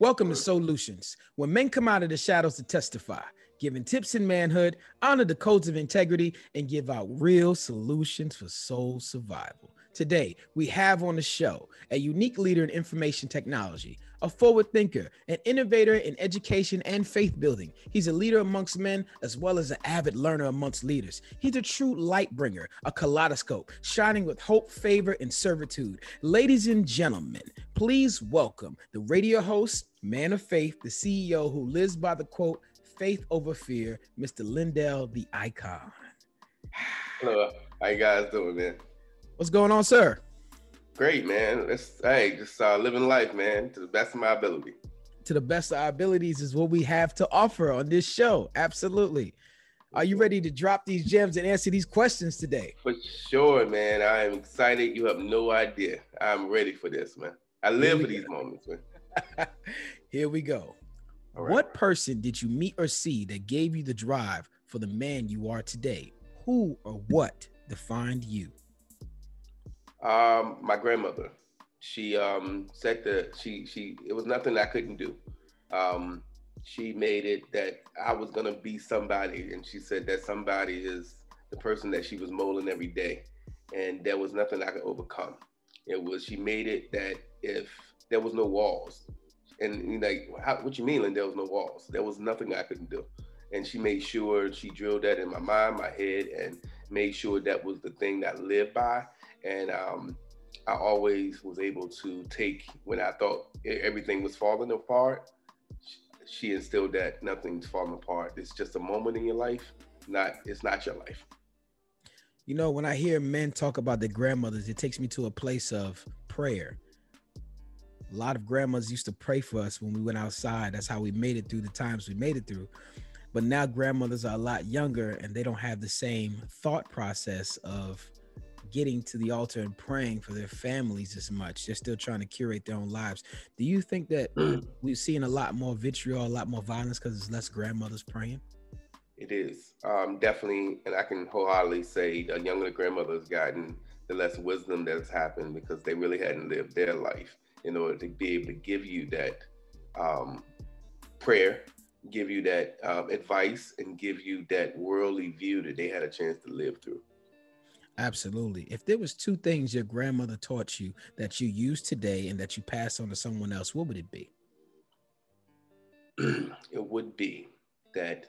Welcome to Solutions, where men come out of the shadows to testify, giving tips in manhood, honor the codes of integrity, and give out real solutions for soul survival. Today, we have on the show a unique leader in information technology, a forward thinker, an innovator in education and faith building. He's a leader amongst men as well as an avid learner amongst leaders. He's a true light bringer, a kaleidoscope, shining with hope, favor, and servitude. Ladies and gentlemen, please welcome the radio host, man of faith, the CEO who lives by the quote, faith over fear, Mr. Lindell, the icon. Hello, how you guys doing, man? What's going on, sir? Great, man. It's hey, just uh, living life, man, to the best of my ability. To the best of our abilities is what we have to offer on this show. Absolutely. Are you ready to drop these gems and answer these questions today? For sure, man. I am excited. You have no idea. I'm ready for this, man. I live for these moments, man. Here we go. Right. What person did you meet or see that gave you the drive for the man you are today? Who or what defined you? Um, my grandmother. She um said that she she it was nothing I couldn't do. Um, she made it that I was gonna be somebody, and she said that somebody is the person that she was molding every day, and there was nothing I could overcome. It was she made it that if there was no walls, and like how, what you mean, and there was no walls, there was nothing I couldn't do, and she made sure she drilled that in my mind, my head, and made sure that was the thing that I lived by and um, I always was able to take when I thought everything was falling apart. She instilled that nothing's falling apart. It's just a moment in your life. Not it's not your life. You know, when I hear men talk about their grandmothers, it takes me to a place of prayer. A lot of grandmas used to pray for us when we went outside. That's how we made it through the times we made it through. But now grandmothers are a lot younger and they don't have the same thought process of getting to the altar and praying for their families as much. They're still trying to curate their own lives. Do you think that mm. we're seeing a lot more vitriol, a lot more violence because there's less grandmothers praying? It is um, definitely, and I can wholeheartedly say the younger the grandmother's gotten, the less wisdom that's happened because they really hadn't lived their life in order to be able to give you that um, prayer, give you that um, advice, and give you that worldly view that they had a chance to live through. Absolutely. If there was two things your grandmother taught you that you use today and that you pass on to someone else, what would it be? it would be that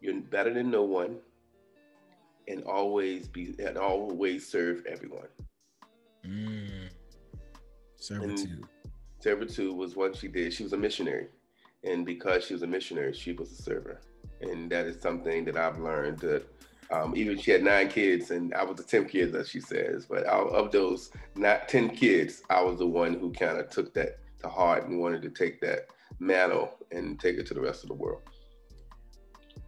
you're better than no one and always be and always serve everyone. Mm. Servitude. servitude was what she did. She was a missionary. And because she was a missionary, she was a server. And that is something that I've learned that um, even she had nine kids, and I was the tenth kid, as she says. But out of those not ten kids, I was the one who kind of took that to heart and wanted to take that mantle and take it to the rest of the world.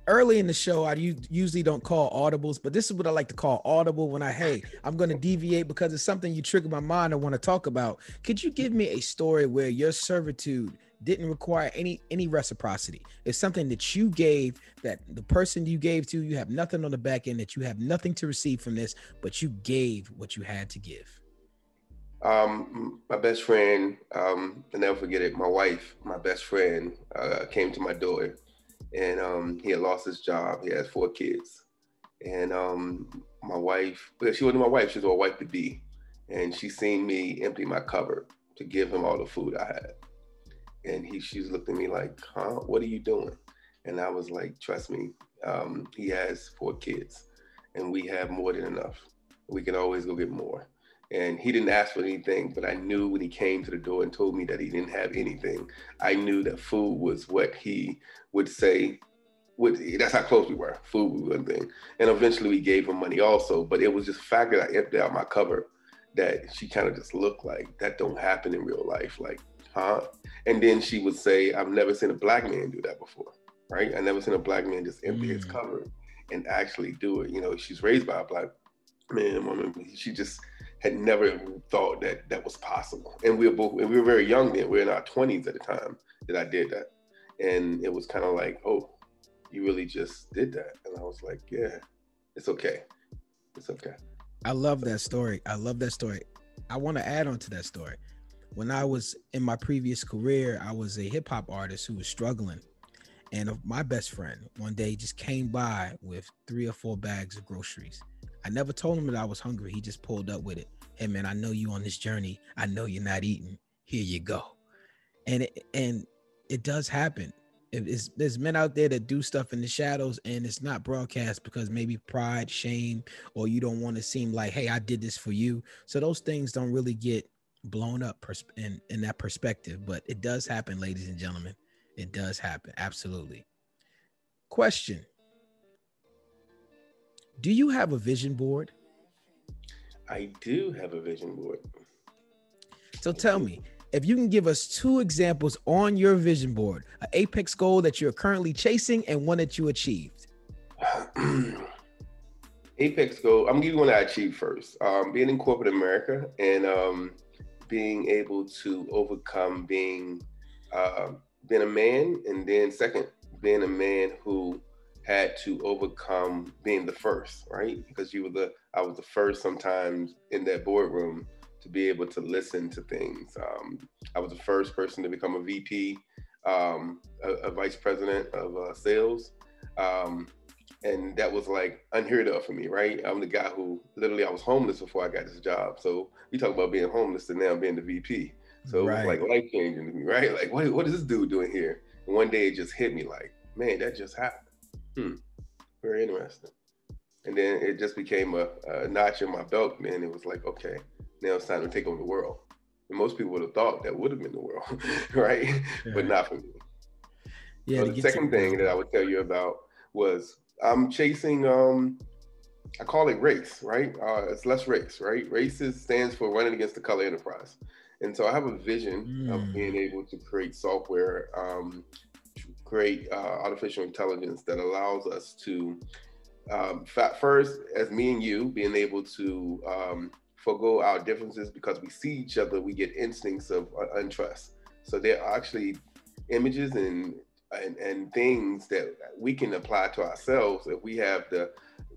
Early in the show, I usually don't call audibles, but this is what I like to call audible when I, hey, I'm going to deviate because it's something you trigger my mind. I want to talk about. Could you give me a story where your servitude didn't require any any reciprocity. It's something that you gave that the person you gave to, you have nothing on the back end that you have nothing to receive from this, but you gave what you had to give. Um, my best friend, um, I'll never forget it. My wife, my best friend, uh, came to my door, and um, he had lost his job. He has four kids, and um, my wife, she wasn't my wife; she was a wife to be, and she seen me empty my cupboard to give him all the food I had and he she's looked at me like, huh, what are you doing? And I was like, trust me, um, he has four kids and we have more than enough. We can always go get more. And he didn't ask for anything, but I knew when he came to the door and told me that he didn't have anything, I knew that food was what he would say. Would, that's how close we were. Food was one thing. And eventually we gave him money also, but it was just the fact that I emptied out my cupboard that she kind of just looked like that don't happen in real life. Like huh? And then she would say, I've never seen a black man do that before, right? I never seen a black man just empty mm. his cupboard and actually do it. You know, she's raised by a black man, woman. She just had never thought that that was possible. And we were both, and we were very young then. We were in our 20s at the time that I did that. And it was kind of like, oh, you really just did that. And I was like, yeah, it's okay. It's okay. I love that story. I love that story. I want to add on to that story when I was in my previous career, I was a hip hop artist who was struggling. And my best friend one day just came by with three or four bags of groceries. I never told him that I was hungry. He just pulled up with it. Hey man, I know you on this journey. I know you're not eating. Here you go. And it, and it does happen. It's, there's men out there that do stuff in the shadows and it's not broadcast because maybe pride, shame, or you don't want to seem like, hey, I did this for you. So those things don't really get blown up pers- in, in that perspective, but it does happen, ladies and gentlemen. It does happen. Absolutely. Question Do you have a vision board? I do have a vision board. So tell me, if you can give us two examples on your vision board, an apex goal that you're currently chasing and one that you achieved. apex goal, I'm gonna give you one I achieved first. Um, being in corporate America and um, being able to overcome being uh, being a man, and then second, being a man who had to overcome being the first, right? Because you were the I was the first sometimes in that boardroom to be able to listen to things. Um, I was the first person to become a VP, um, a, a, vice president of uh, sales. Um, and that was like unheard of for me, right? I'm the guy who literally I was homeless before I got this job. So we talk about being homeless and now being the VP. So right. it was like life changing to me, right? Like, what, what is this dude doing here? And one day it just hit me like, man, that just happened. Hmm. Very interesting. And then it just became a, a notch in my belt. Man, it was like, okay, now it's time to take over the world. And most people would have thought that would have been the world, right? Yeah. But not for me. Yeah. So the second thing that I would tell you about was I'm chasing um I call it race, right? Uh, it's less race, right? Race is, stands for running against the color enterprise. And so I have a vision mm. of being able to create software, um, create uh, artificial intelligence that allows us to, um, first, as me and you, being able to um, forego our differences because we see each other, we get instincts of uh, untrust. So there are actually images and, and and things that we can apply to ourselves if we have the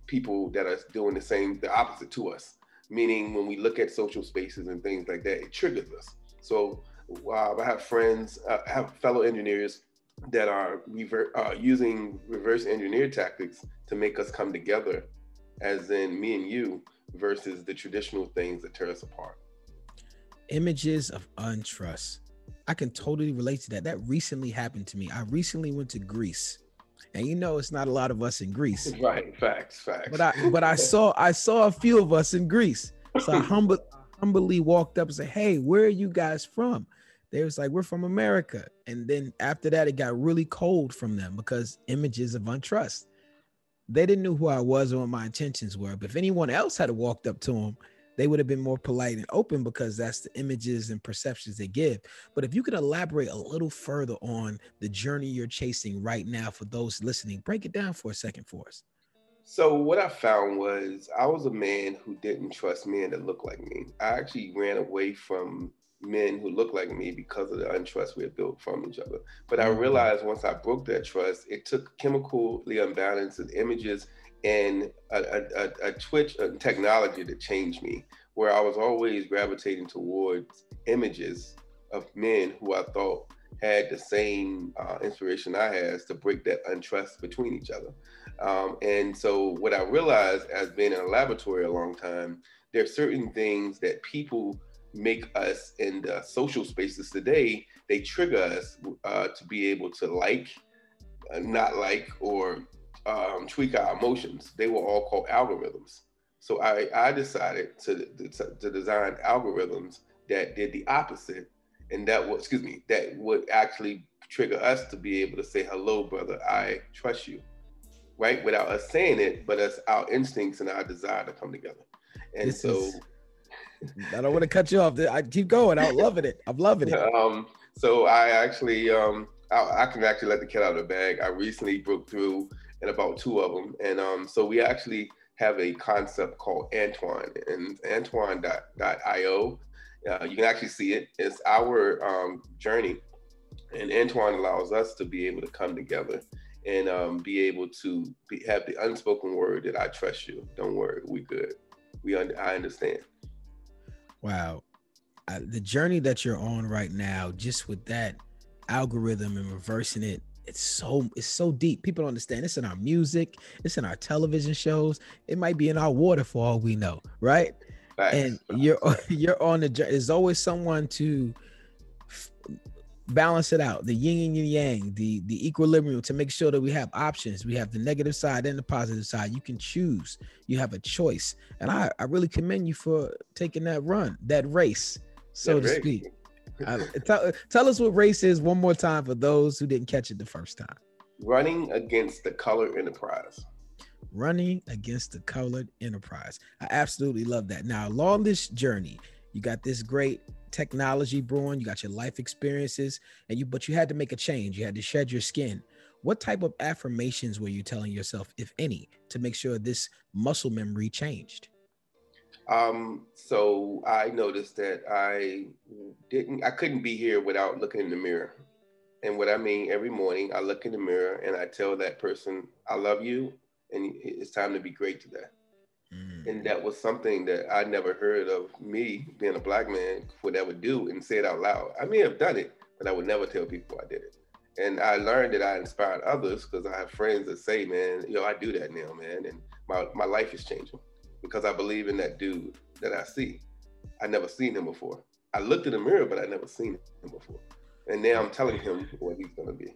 people that are doing the same, the opposite to us. Meaning, when we look at social spaces and things like that, it triggers us. So, uh, I have friends, uh, I have fellow engineers that are rever- uh, using reverse engineer tactics to make us come together, as in me and you, versus the traditional things that tear us apart. Images of untrust. I can totally relate to that. That recently happened to me. I recently went to Greece. And you know it's not a lot of us in Greece. Right, facts, facts. But I but I saw I saw a few of us in Greece. So I humble, humbly walked up and said, Hey, where are you guys from? They was like, We're from America. And then after that, it got really cold from them because images of untrust they didn't know who I was or what my intentions were. But if anyone else had walked up to them, they would have been more polite and open because that's the images and perceptions they give. But if you could elaborate a little further on the journey you're chasing right now for those listening, break it down for a second for us. So what I found was I was a man who didn't trust men that looked like me. I actually ran away from men who look like me because of the untrust we had built from each other. But I mm-hmm. realized once I broke that trust, it took chemically unbalanced images and a, a, a twitch of technology to change me, where I was always gravitating towards images of men who I thought had the same uh, inspiration I had to break that untrust between each other. Um, and so what I realized as being in a laboratory a long time, there are certain things that people make us in the social spaces today, they trigger us uh, to be able to like, uh, not like, or um, tweak our emotions. They were all called algorithms. So I, I decided to, to, to design algorithms that did the opposite, and that was excuse me that would actually trigger us to be able to say hello, brother. I trust you, right? Without us saying it, but us our instincts and our desire to come together. And this so is, I don't want to cut you off. I keep going. I'm loving it. I'm loving it. Um, so I actually, um, I, I, can actually let the cat out of the bag. I recently broke through in about two of them, and um, so we actually have a concept called Antoine and Antoine.io. Uh, you can actually see it. It's our um, journey, and Antoine allows us to be able to come together and um, be able to be, have the unspoken word that I trust you. Don't worry, we good. We un- I understand. Wow. uh, the journey that you're on right now, just with that algorithm and reversing it, it's so it's so deep. People don't understand. It's in our music, it's in our television shows. It might be in our water for all we know, right? And you're you're on the. There's always someone to balance it out the yin and yang the the equilibrium to make sure that we have options. We have the negative side and the positive side. You can choose. You have a choice. And i i really commend you for taking that run that race so that to race. speak. I, tell, tell us what race is one more time for those who didn't catch it the first time. Running against the colored enterprise. Running against the colored enterprise. I absolutely love that. Now along this journey you got this great technology brewing, you got your life experiences, and you but you had to make a change. You had to shed your skin. What type of affirmations were you telling yourself, if any, to make sure this muscle memory changed? Um, so I noticed that I didn't I couldn't be here without looking in the mirror. And what I mean, every morning I look in the mirror and I tell that person, I love you and it's time to be great today. Mm. And that was something that I never heard of me being a black man would ever do and say it out loud. I may have done it, but I would never tell people I did it. And I learned that I inspired others because I have friends that say, man, yo, I do that now, man. And my, my life is changing because I believe in that dude that I see. I never seen him before. I looked in the mirror, but I never seen him before. And now I'm telling him what he's gonna be.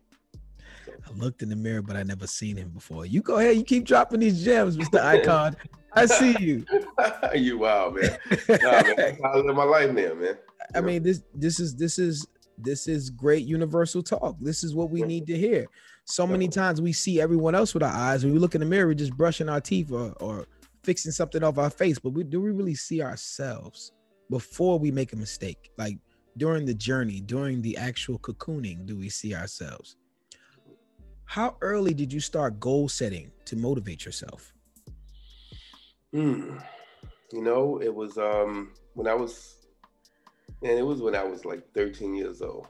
I looked in the mirror, but I never seen him before. You go ahead, you keep dropping these gems, Mr. Icon. I see you. you wild, man. Nah, man. I live my life now, man. I mean, this this is this is this is great universal talk. This is what we need to hear. So many times we see everyone else with our eyes. When we look in the mirror, we're just brushing our teeth or, or fixing something off our face. But we do we really see ourselves before we make a mistake? Like during the journey, during the actual cocooning, do we see ourselves? How early did you start goal setting to motivate yourself? Mm. You know, it was um when I was, and it was when I was like 13 years old.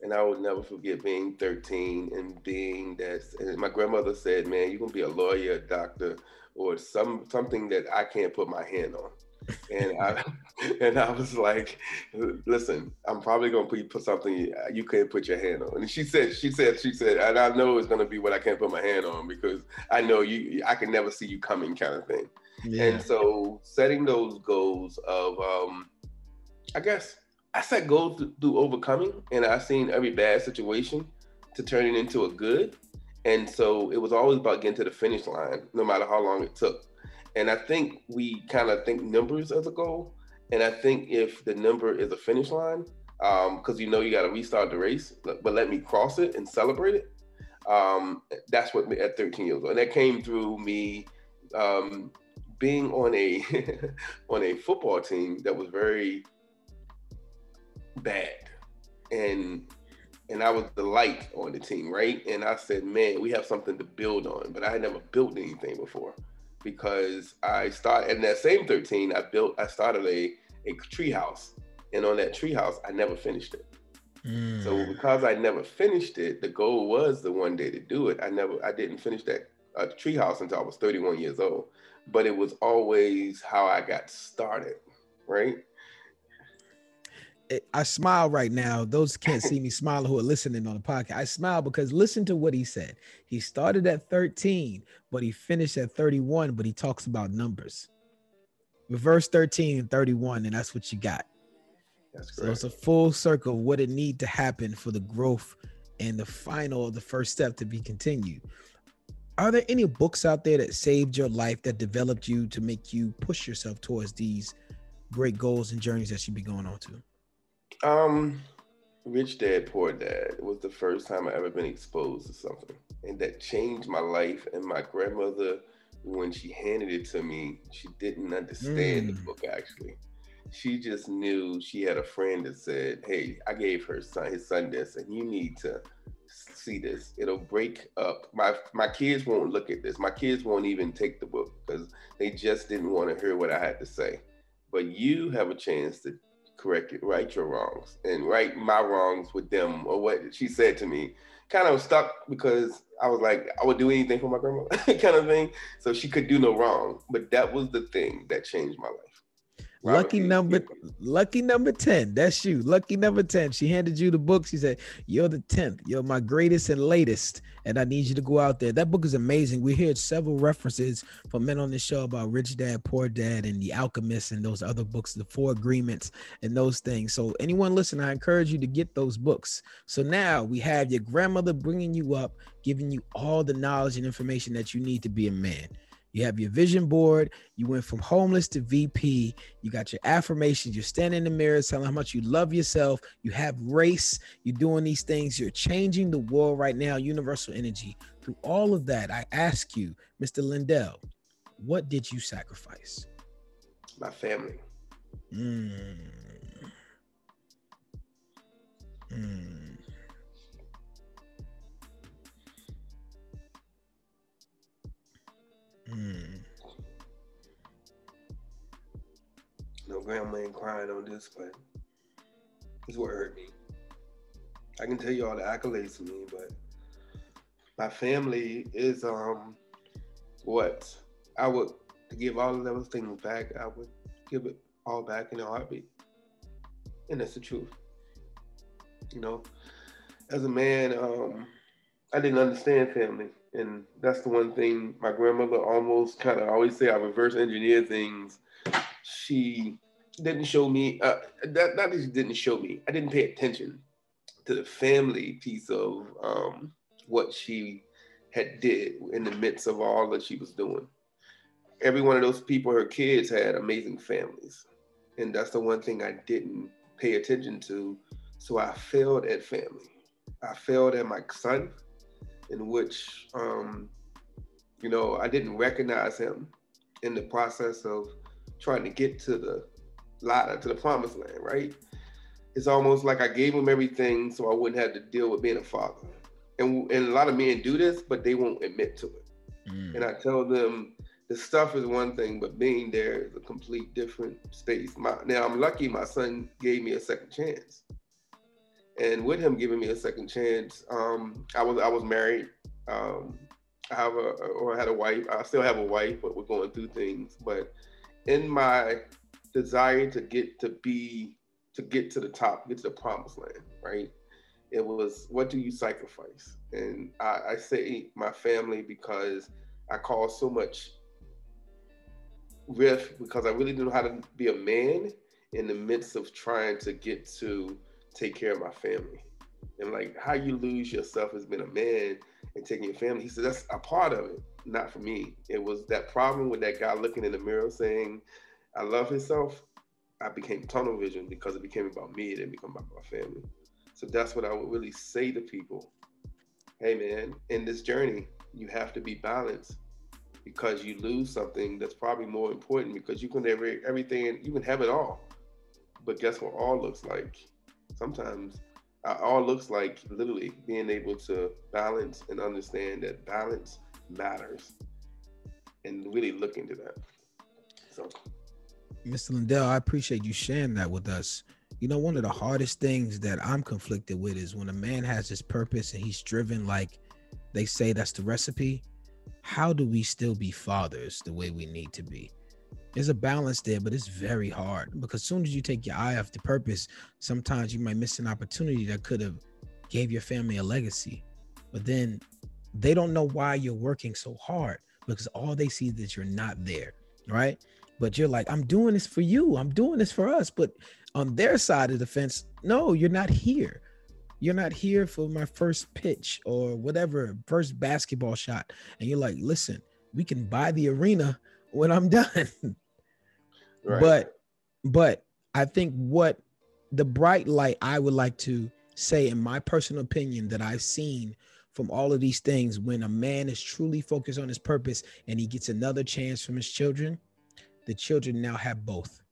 And I would never forget being 13 and being that. And my grandmother said, "Man, you're gonna be a lawyer, a doctor, or some something that I can't put my hand on." And I and I was like, "Listen, I'm probably gonna put, put something you can't put your hand on." And she said, "She said, she said, and I know it's gonna be what I can't put my hand on because I know you. I can never see you coming, kind of thing." Yeah. And so setting those goals of, um, I guess I set goals through overcoming, and I've seen every bad situation to turn it into a good. And so it was always about getting to the finish line, no matter how long it took. And I think we kind of think numbers as a goal. And I think if the number is a finish line, because um, you know you got to restart the race, but let me cross it and celebrate it. Um, that's what at 13 years old, and that came through me um, being on a on a football team that was very bad and and I was the light on the team, right? And I said, man, we have something to build on. But I had never built anything before because I started in that same 13, I built I started a a tree house. And on that tree house, I never finished it. Mm. So because I never finished it, the goal was the one day to do it. I never I didn't finish that uh, tree house until I was 31 years old but it was always how I got started, right? I smile right now. Those can't see me smiling who are listening on the podcast. I smile because listen to what he said. He started at 13, but he finished at 31, but he talks about numbers. Reverse 13 and 31, and that's what you got. That's great. So it's a full circle of what it need to happen for the growth and the final, the first step to be continued are there any books out there that saved your life that developed you to make you push yourself towards these great goals and journeys that you'd be going on to um rich dad poor dad it was the first time i ever been exposed to something and that changed my life and my grandmother when she handed it to me she didn't understand mm. the book actually she just knew she had a friend that said hey i gave her son his son this and you need to see this. It'll break up. My my kids won't look at this. My kids won't even take the book because they just didn't want to hear what I had to say. But you have a chance to correct it, right your wrongs, and right my wrongs with them, or what she said to me. Kind of stuck because I was like, I would do anything for my grandma, kind of thing. So she could do no wrong. But that was the thing that changed my life. Lucky number lucky number 10 that's you. Lucky number 10 she handed you the book. She said you're the 10th you're my greatest and latest and i need you to go out there. That book is amazing. We heard several references from men on the show about rich dad poor dad and the alchemist and those other books the four agreements and those things. So anyone listen i encourage you to get those books. So now we have your grandmother bringing you up giving you all the knowledge and information that you need to be a man you have your vision board. You went from homeless to VP. You got your affirmations. You're standing in the mirror telling how much you love yourself. You have race. You're doing these things. You're changing the world right now, universal energy. Through all of that, I ask you, Mr. Lindell, what did you sacrifice? My family. Mm. Mm. Mm. No grandma ain't crying on this, but this what hurt me. I can tell you all the accolades for me, but my family is um what I would to give all of those things back, I would give it all back in a heartbeat. And that's the truth. You know, as a man, um, I didn't understand family and that's the one thing my grandmother almost kind of always say I reverse engineer things. She didn't show me uh, that not that she didn't show me. I didn't pay attention to the family piece of um, what she had did in the midst of all that she was doing. Every one of those people, her kids had amazing families, and that's the one thing I didn't pay attention to. So I failed at family. I failed at my son in which, um, you know, I didn't recognize him in the process of trying to get to the ladder, to the promised land, right? It's almost like I gave him everything so I wouldn't have to deal with being a father. And, and a lot of men do this, but they won't admit to it. Mm. And I tell them the stuff is one thing, but being there is a complete different space. My, now I'm lucky my son gave me a second chance and with him giving me a second chance, um, I was I was married. Um, I have a or I had a wife. I still have a wife, but we're going through things. But in my desire to get to be to get to the top, get to the promised land, right? It was what do you sacrifice? And I, I say my family because I caused so much rift because I really didn't know how to be a man in the midst of trying to get to take care of my family. And like how you lose yourself as being a man and taking your family. He said that's a part of it, not for me. It was that problem with that guy looking in the mirror saying, I love himself. I became tunnel vision because it became about me, it didn't become about my family. So that's what I would really say to people. Hey man, in this journey, you have to be balanced because you lose something that's probably more important because you can have everything you can have it all. But guess what all looks like? Sometimes it all looks like literally being able to balance and understand that balance matters and really look into that. So, Mr. Lindell, I appreciate you sharing that with us. You know, one of the hardest things that I'm conflicted with is when a man has his purpose and he's driven like they say that's the recipe. How do we still be fathers the way we need to be? There's a balance there, but it's very hard because as soon as you take your eye off the purpose, sometimes you might miss an opportunity that could have gave your family a legacy. But then they don't know why you're working so hard because all they see is that you're not there, right? But you're like, I'm doing this for you. I'm doing this for us. But on their side of the fence, no, you're not here. You're not here for my first pitch or whatever, first basketball shot. And you're like, listen, we can buy the arena when I'm done. Right. But but I think what the bright light I would like to say in my personal opinion that I've seen from all of these things when a man is truly focused on his purpose and he gets another chance from his children, the children now have both.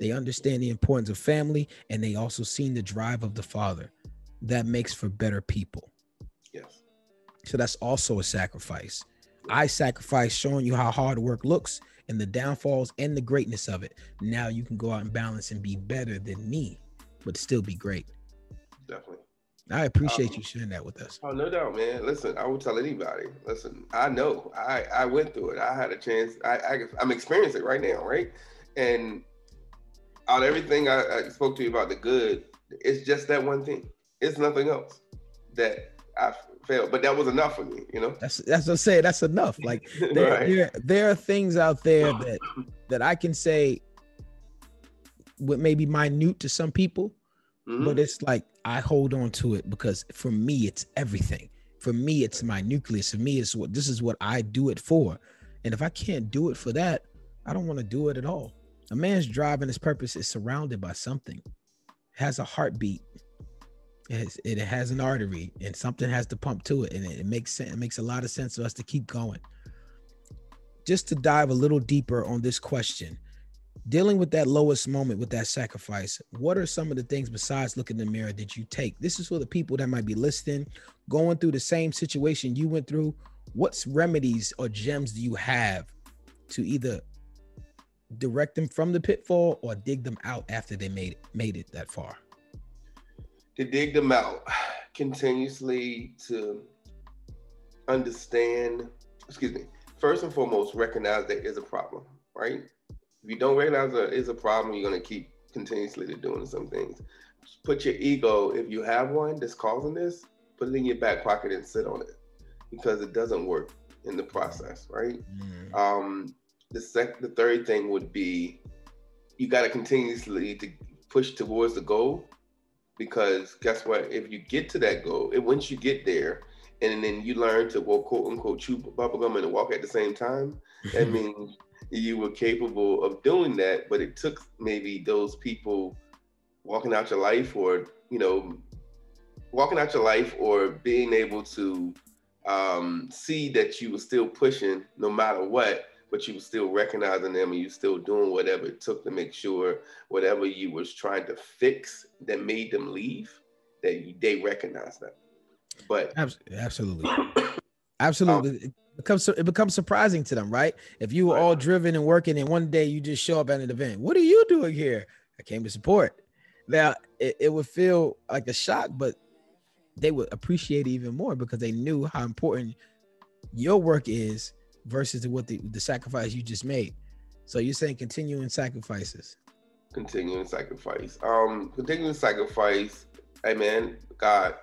They understand the importance of family and they also seen the drive of the father. That makes for better people. Yes. So that's also a sacrifice. I sacrifice showing you how hard work looks and the downfalls and the greatness of it. Now you can go out and balance and be better than me, but still be great. Definitely. I appreciate um, you sharing that with us. Oh, no doubt, man. Listen, I will tell anybody. Listen, I know. I I went through it. I had a chance. I, I I'm experiencing it right now, right? And out everything I, I spoke to you about the good, it's just that one thing. It's nothing else that I failed, but that was enough for me. You know. That's that's what I say. That's enough. Like there, right. there, there are things out there that that I can say, what may be minute to some people, mm-hmm. but it's like I hold on to it because for me it's everything. For me, it's my nucleus. For me, it's what this is what I do it for. And if I can't do it for that, I don't want to do it at all. A man's drive and his purpose is surrounded by something, has a heartbeat, it has, an artery, and something has to pump to it, and it, it makes sense. It makes a lot of sense for us to keep going. Just to dive a little deeper on this question, dealing with that lowest moment with that sacrifice, what are some of the things besides looking in the mirror that you take? This is for the people that might be listening, going through the same situation you went through. What's remedies or gems do you have to either direct them from the pitfall or dig them out after they made it, made it that far? To dig them out continuously to understand, excuse me, first and foremost, recognize there is a problem, right? If you don't recognize there is a problem, you're going to keep continuously doing some things. Put your ego, if you have one that's causing this, put it in your back pocket and sit on it because it doesn't work in the process, right? Mm. Um, the sec the third thing would be you got to continuously to push towards the goal because guess what? If you get to that goal and once you get there and then you learn to well, quote unquote chew bubblegum and walk at the same time that means you were capable of doing that but it took maybe those people walking out your life or you know walking out your life or being able to um, see that you were still pushing no matter what but you were still recognizing them and you still doing whatever it took to make sure whatever you was trying to fix that made them leave, that you, they recognize that. But absolutely, absolutely. Um, it becomes it becomes surprising to them, right? If you were right. all driven and working, and one day you just show up at an event, what are you doing here? I came to support. Now it, it would feel like a shock, but they would appreciate it even more because they knew how important your work is versus what the, the sacrifice you just made. So you're saying continuing sacrifices. Continuing sacrifice. Um, continuing sacrifice. Amen. God,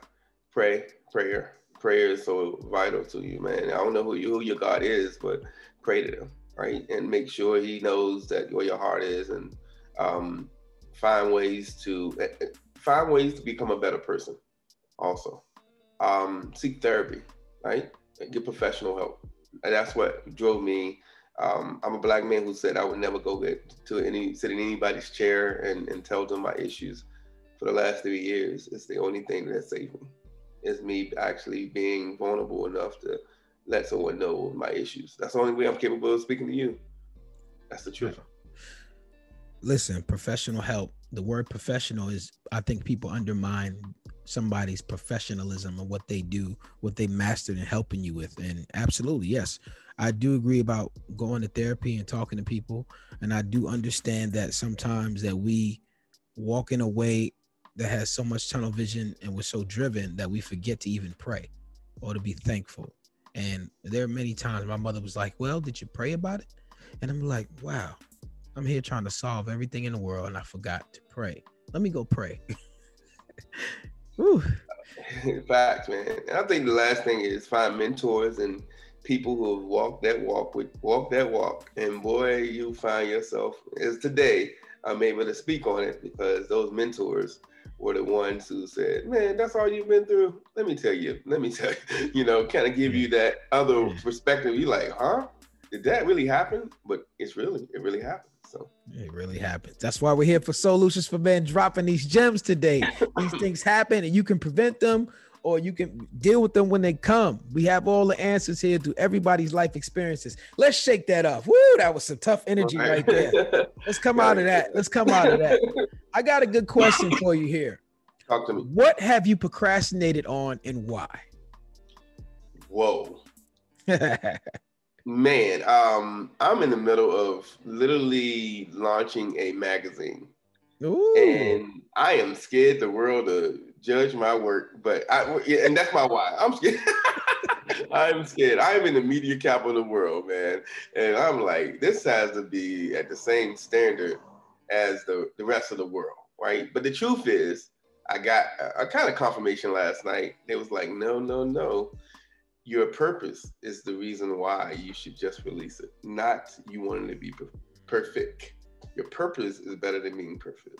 pray, prayer. Prayer is so vital to you, man. I don't know who you who your God is, but pray to him, right? And make sure he knows that where your heart is and um find ways to eh, eh, find ways to become a better person also. Um, seek therapy, right? Get professional help and that's what drove me. Um, I'm a black man who said I would never go get to any sit in anybody's chair and, and tell them my issues. For the last three years, it's the only thing that saved me. It's me actually being vulnerable enough to let someone know my issues. That's the only way I'm capable of speaking to you. That's the truth. Listen, professional help. The word professional is, I think people undermine somebody's professionalism and what they do, what they mastered and helping you with. And absolutely, yes, I do agree about going to therapy and talking to people. And I do understand that sometimes that we walk in a way that has so much tunnel vision and we're so driven that we forget to even pray or to be thankful. And there are many times my mother was like, Well, did you pray about it? And I'm like, Wow, I'm here trying to solve everything in the world and I forgot to pray. Let me go pray. Facts, man. And I think the last thing is find mentors and people who have walked that walk with walk that walk. And boy, you find yourself as today I'm able to speak on it because those mentors were the ones who said, Man, that's all you've been through. Let me tell you, let me tell you, you know, kind of give you that other perspective. You like, huh? Did that really happen? But it's really, it really happened. So it really happens. That's why we're here for Solutions for Men, dropping these gems today. these things happen, and you can prevent them or you can deal with them when they come. We have all the answers here to everybody's life experiences. Let's shake that off. Woo, that was some tough energy right there. Let's come out of that. Let's come out of that. I got a good question for you here. Talk to me. What have you procrastinated on and why? Whoa. Man, um, I'm in the middle of literally launching a magazine. Ooh. And I am scared the world to judge my work, but I and that's my why. I'm scared. I'm scared. I'm in the media capital of the world, man. And I'm like, this has to be at the same standard as the, the rest of the world, right? But the truth is, I got a, a kind of confirmation last night. It was like, no, no, no. Your purpose is the reason why you should just release it, not you wanting to be perfect. Your purpose is better than being perfect.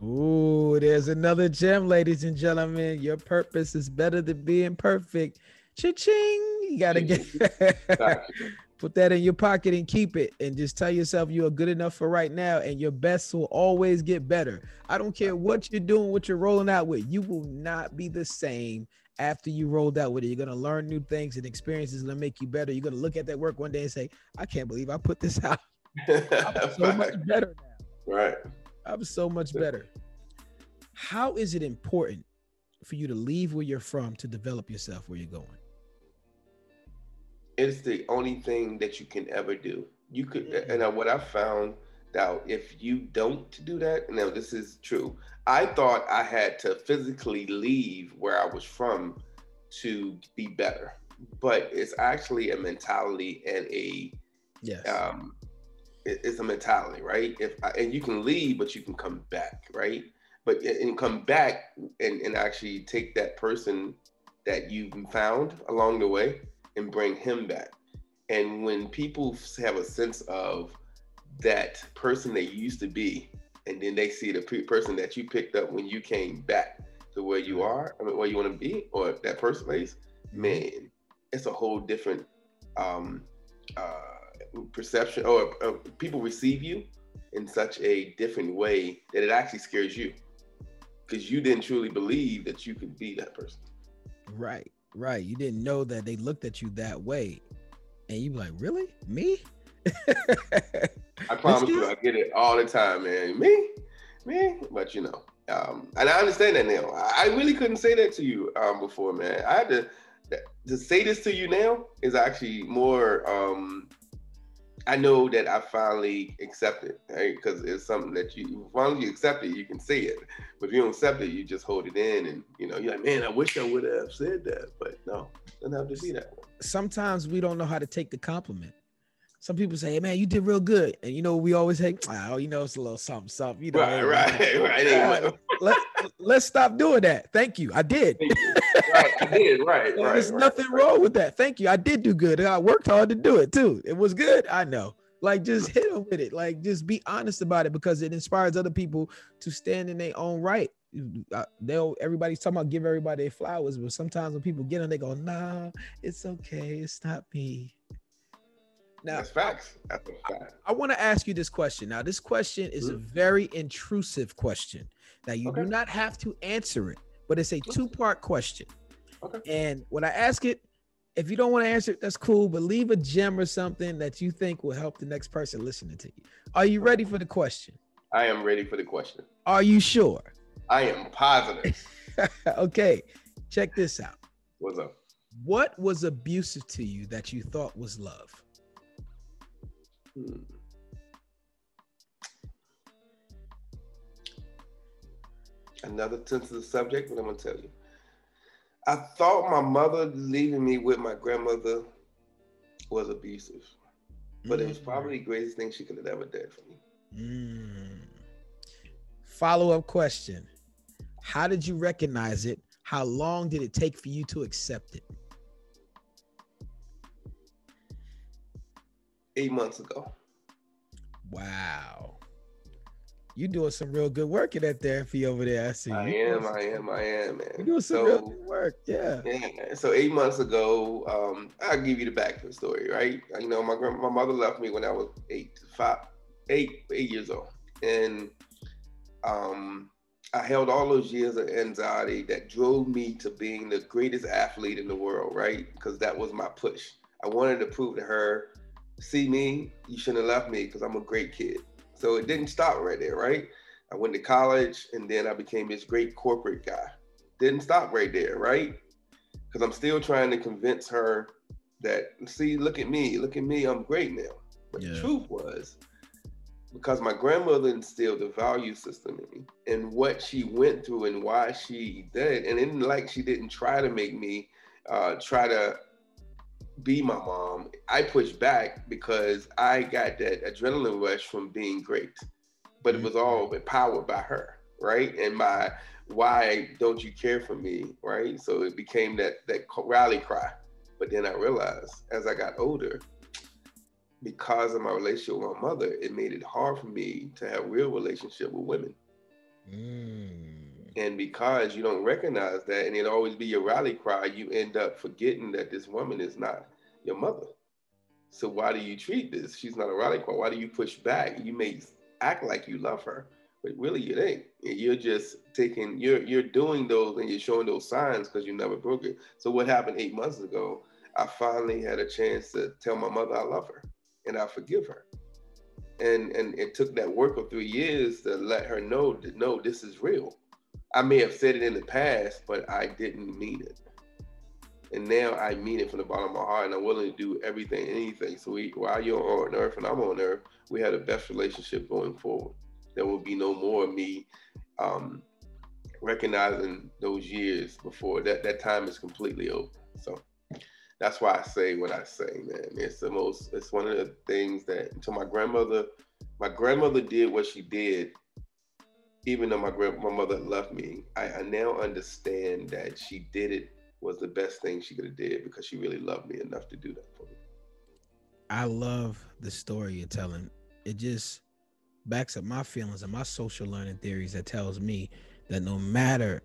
Ooh, there's another gem, ladies and gentlemen. Your purpose is better than being perfect. Cha-ching! You gotta get put that in your pocket and keep it, and just tell yourself you are good enough for right now, and your best will always get better. I don't care what you're doing, what you're rolling out with. You will not be the same after you rolled out with it. You're gonna learn new things and experiences gonna make you better. You're gonna look at that work one day and say, "I can't believe I put this out." I'm so much better now. Right. I'm so much better. How is it important for you to leave where you're from to develop yourself where you're going? It's the only thing that you can ever do. You could, mm-hmm. and what I found that if you don't do that, now this is true. I thought I had to physically leave where I was from to be better, but it's actually a mentality and a yes. um, it's a mentality, right? If and you can leave, but you can come back, right? But and come back and, and actually take that person that you've found along the way and bring him back. And when people have a sense of that person they used to be, and then they see the pe- person that you picked up when you came back to where you are, I mean, where you want to be, or that person place, mm-hmm. man, it's a whole different um, uh, perception or uh, people receive you in such a different way that it actually scares you because you didn't truly believe that you could be that person. Right, right. You didn't know that they looked at you that way, and you like, really, me? I promise you, I get it all the time, man. Me, me. But you know, um, and I understand that now. I really couldn't say that to you um, before, man. I had to to say this to you now is actually more um, I know that I finally accept it, right? Because it's something that you, as long as you accept it, you can say it. But if you don't accept it, you just hold it in, and you know, you're like, man, I wish I would have said that, but no, doesn't have to be that way. Sometimes we don't know how to take the compliment. Some people say, hey, man, you did real good, and you know, we always say, oh, you know, it's a little something, something, you know. Right, right, right. Let, let's stop doing that. Thank you. I did. Right, I did. Right, right. There's right, nothing right. wrong with that. Thank you. I did do good. I worked hard to do it too. It was good. I know. Like just hit them with it. Like just be honest about it because it inspires other people to stand in their own right. Uh, they'll everybody's talking about give everybody flowers, but sometimes when people get them, they go, "Nah, it's okay. It's not me." Now, That's facts. That's fact. I, I want to ask you this question. Now, this question is mm-hmm. a very intrusive question. Now, you okay. do not have to answer it, but it's a two-part question. Okay. And when I ask it, if you don't want to answer it, that's cool, but leave a gem or something that you think will help the next person listening to you. Are you ready for the question? I am ready for the question. Are you sure? I am positive. okay, check this out. What's up? What was abusive to you that you thought was love? Hmm. Another sensitive subject, but I'm gonna tell you. I thought my mother leaving me with my grandmother was abusive, but mm. it was mm. probably the greatest thing she could have ever done for me. Mm. Follow up question How did you recognize it? How long did it take for you to accept it? Eight months ago. Wow you doing some real good work in that therapy over there. I see. I am, I am, I am, man. You doing some so, real good work, yeah. Yeah. So eight months ago, um, I'll give you the back of the story, right? You know, my grand, my mother left me when I was eight, five, eight, eight years old, and um, I held all those years of anxiety that drove me to being the greatest athlete in the world, right? Because that was my push. I wanted to prove to her, see me, you shouldn't have left me because I'm a great kid. So it didn't stop right there, right? I went to college and then I became this great corporate guy. Didn't stop right there, right? Because I'm still trying to convince her that, see, look at me, look at me, I'm great now. But yeah. the truth was, because my grandmother instilled the value system in me and what she went through and why she did, and it like she didn't try to make me uh, try to be my mom, I pushed back because I got that adrenaline rush from being great. but it was all empowered by her, right? And my why don't you care for me, right? So it became that that rally cry. But then I realized as I got older, because of my relationship with my mother, it made it hard for me to have real relationship with women. Mm. And because you don't recognize that, and it always be your rally cry, you end up forgetting that this woman is not your mother. So why do you treat this? She's not a rally cry. Why do you push back? You may act like you love her, but really it ain't. You're just taking, you're you're doing those and you're showing those signs because you never broke it. So what happened eight months ago? I finally had a chance to tell my mother I love her and I forgive her. And and it took that work of three years to let her know that no, this is real. I may have said it in the past, but I didn't mean it. And now I mean it from the bottom of my heart, and I'm willing to do everything, anything. So we, while you're on earth and I'm on earth, we had the best relationship going forward. There will be no more of me um, recognizing those years before that. That time is completely over. So that's why I say what I say, man. It's the most. It's one of the things that. To my grandmother, my grandmother did what she did, even though my grand my mother left me. I, I now understand that she did it was the best thing she could have did because she really loved me enough to do that for me. I love the story you're telling. It just backs up my feelings and my social learning theories that tells me that no matter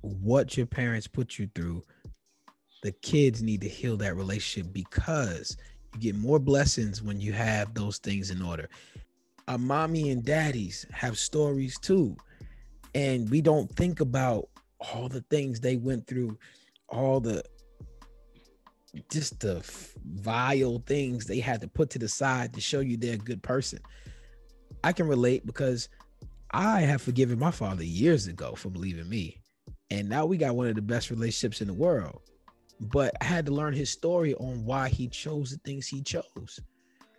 what your parents put you through, the kids need to heal that relationship because you get more blessings when you have those things in order. Our mommy and daddies have stories too. And we don't think about all the things they went through, all the just the vile things they had to put to the side to show you they're a good person. I can relate because I have forgiven my father years ago for leaving me. And now we got one of the best relationships in the world but I had to learn his story on why he chose the things he chose.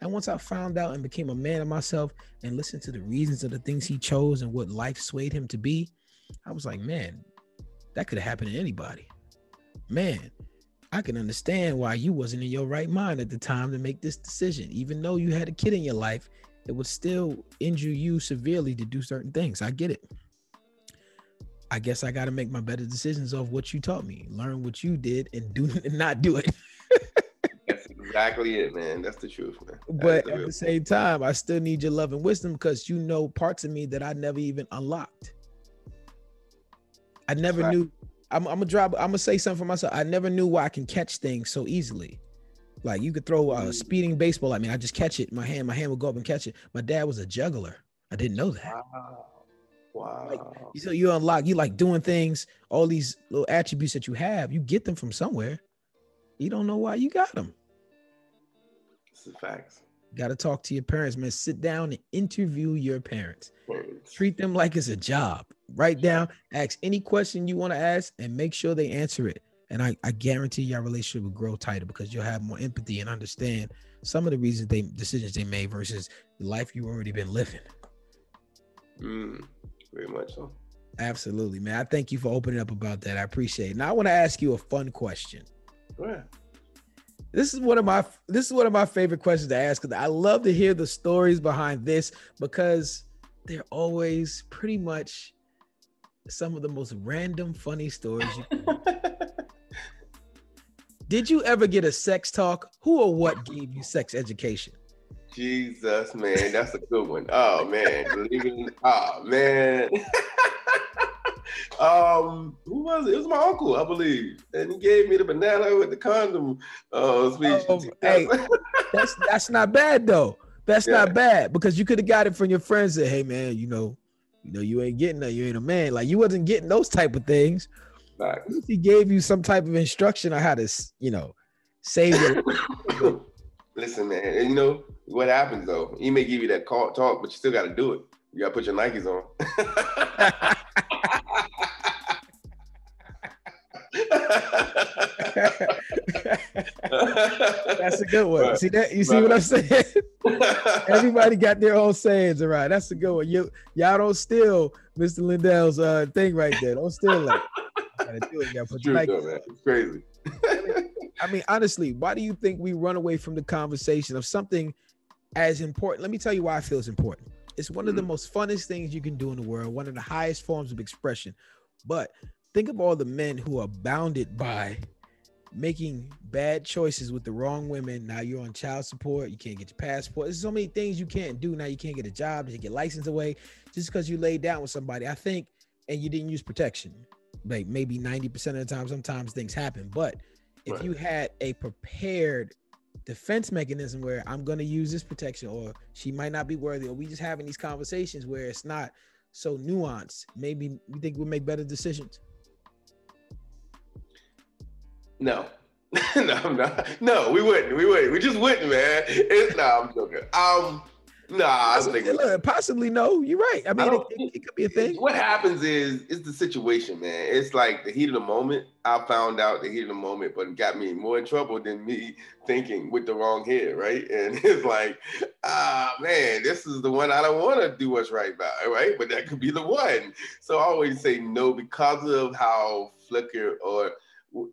And once I found out and became a man of myself and listened to the reasons of the things he chose and what life swayed him to be, I was like, man, that could have happened to anybody. Man, I can understand why you wasn't in your right mind at the time to make this decision. Even though you had a kid in your life, it would still injure you severely to do certain things. I get it. I guess I got to make my better decisions off what you taught me. Learn what you did and do and not do it. Exactly it, man. That's the truth, man. but at the same time, I still need your love and wisdom because you know parts of me that I never even unlocked. I never right. knew. I'm, I'm gonna drop. I'm gonna say something for myself. I never knew why I can catch things so easily. Like you could throw a mm. speeding baseball at me. I just catch it. My hand, my hand would go up and catch it. My dad was a juggler. I didn't know that. Wow. Wow. Like so you unlock, you like doing things, all these little attributes that you have, you get them from somewhere. You don't know why you got them. The facts. Got to talk to your parents, man. Sit down and interview your parents. parents. Treat them like it's a job. Write down, ask any question you want to ask, and make sure they answer it. And I, I guarantee your relationship will grow tighter because you'll have more empathy and understand some of the reasons they decisions they made versus the life you've already been living. Mm. Very much so. Absolutely, man. I thank you for opening up about that. I appreciate it. Now I want to ask you a fun question. Go ahead. This is one of my this is one of my favorite questions to ask because I love to hear the stories behind this because they're always pretty much some of the most random funny stories. Did you ever get a sex talk? Who or what gave you sex education? Jesus, man, that's a good one. Oh man, believing. Oh man. um, who was it? It was my uncle, I believe, and he gave me the banana with the condom uh, speech. Oh, hey, that's that's not bad though. That's yeah. not bad because you could have got it from your friends. That hey man, you know, you know, you ain't getting that. You ain't a man. Like you wasn't getting those type of things. Right. He gave you some type of instruction on how to, you know, save your. Listen, man, and you know what happens though? He may give you that call, talk, but you still got to do it. You got to put your Nikes on. That's a good one. See that? You see what I'm saying? Everybody got their own sayings, all right? That's a good one. You y'all don't steal Mr. Lindell's uh, thing right there. Don't steal gotta do it. You gotta put your Nikes on. It's crazy. I mean, honestly, why do you think we run away from the conversation of something as important? Let me tell you why I feel it's important. It's one of the most funnest things you can do in the world, one of the highest forms of expression. But think of all the men who are bounded by making bad choices with the wrong women. Now you're on child support. You can't get your passport. There's so many things you can't do. Now you can't get a job. You get license away just because you laid down with somebody. I think, and you didn't use protection. Like maybe 90% of the time, sometimes things happen. But if Right. you had a prepared defense mechanism where I'm going to use this protection, or she might not be worthy, or we just having these conversations where it's not so nuanced, maybe we think we'll make better decisions. No. no, no, no, we wouldn't. We wouldn't. We just wouldn't, man. It's nah, I'm joking. Um, nah, I Possibly, think look, possibly no. You're right. I mean, it, it- it could be a thing. What happens is it's the situation, man. It's like the heat of the moment. I found out the heat of the moment, but it got me more in trouble than me thinking with the wrong head, right? And it's like, ah, man, this is the one I don't want to do what's right by, right? But that could be the one. So I always say no because of how flicker or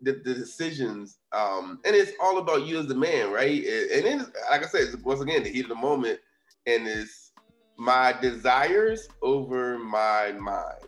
the, the decisions, um, and it's all about you as the man, right? And then, like I said, it's, once again, the heat of the moment, and it's my desires over my mind.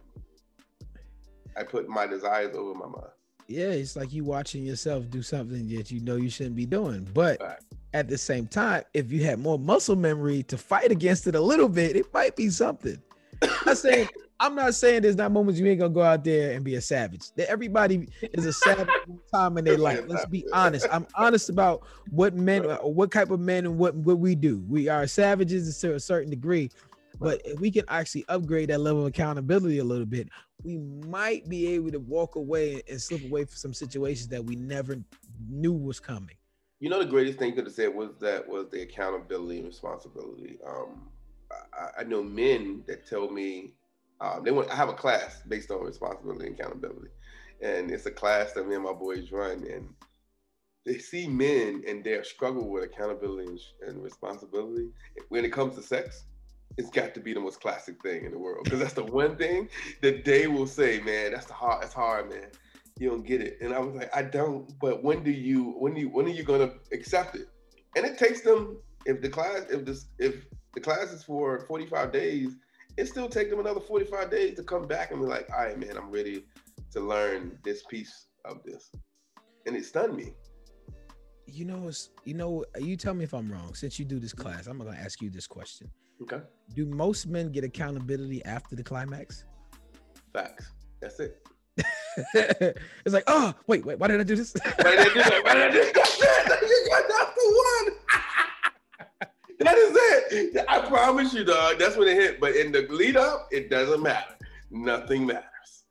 I put my desires over my mind. Yeah, it's like you watching yourself do something that you know you shouldn't be doing. But Right. at the same time, if you had more muscle memory to fight against it a little bit, it might be something. I'm saying I'm not saying there's not moments you ain't gonna go out there and be a savage. That everybody is a savage time in their life. Let's be honest. I'm honest about what men, uh, what type of men, and what what we do. We are savages to a certain degree, but if we can actually upgrade that level of accountability a little bit, we might be able to walk away and slip away from some situations that we never knew was coming. You know, the greatest thing you could have said was that was the accountability and responsibility. Um, I, I know men that tell me um, they want. I have a class based on responsibility and accountability, and it's a class that me and my boys run, and they see men and their struggle with accountability and, and responsibility when it comes to sex. It's got to be the most classic thing in the world because that's the one thing that they will say, man. That's the hard. That's hard, man you don't get it. And I was like, I don't. But when do you? When do you? When are you gonna accept it? And it takes them. If the class, if this, if the class is for 45 days, it still take them another 45 days to come back and be like, all right, man, I'm ready to learn this piece of this. And it stunned me. You know, it's you know, you tell me if I'm wrong. Since you do this class, I'm gonna ask you this question: Okay. Do most men get accountability after the climax? Facts. That's it. it's like, oh, wait, wait, why did I do this? Why did I do that? Why did I do that? You got that for one. That is it. I promise you, dog. That's when it hit. But in the lead up, it doesn't matter. Nothing matters.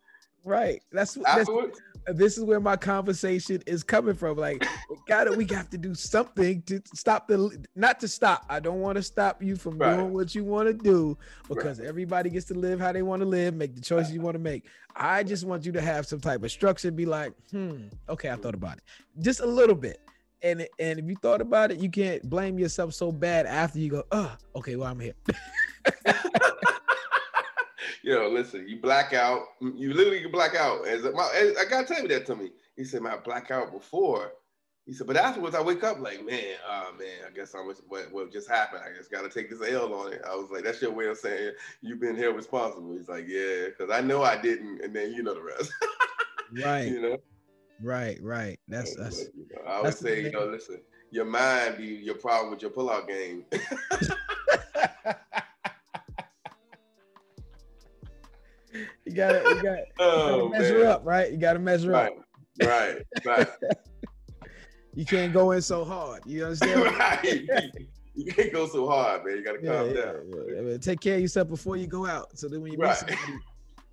right. That's, that's this is where my conversation is coming from. Like, we gotta, we have to do something to stop the, not to stop. I don't want to stop you from Right. doing what you want to do because everybody gets to live how they want to live, make the choices you want to make. I just want you to have some type of structure. Be like, hmm, okay, I thought about it, just a little bit. And and if you thought about it, you can't blame yourself so bad after you go, oh, okay, well I'm here. Yo, listen, you black out. You literally can black out. As my, as, I gotta tell you that to me. He said, "My I black out before." He said, "But afterwards, I wake up like, man, oh man, I guess I'm what, what just happened. I just gotta take this L on it." I was like, "That's your way of saying you've been held responsible." He's like, "Yeah, because I know I didn't," and then you know the rest. right, you know. Right, right. That's that's you know, I would say, you know, listen, your mind be your problem with your pullout game. you gotta you gotta, you oh gotta measure man. up, right? You gotta measure Right, up. right, right. You can't go in so hard. You understand? right. You can't go so hard, man. You gotta Yeah, calm yeah, down. yeah. I mean, Take care of yourself before you go out. So then when you meet somebody,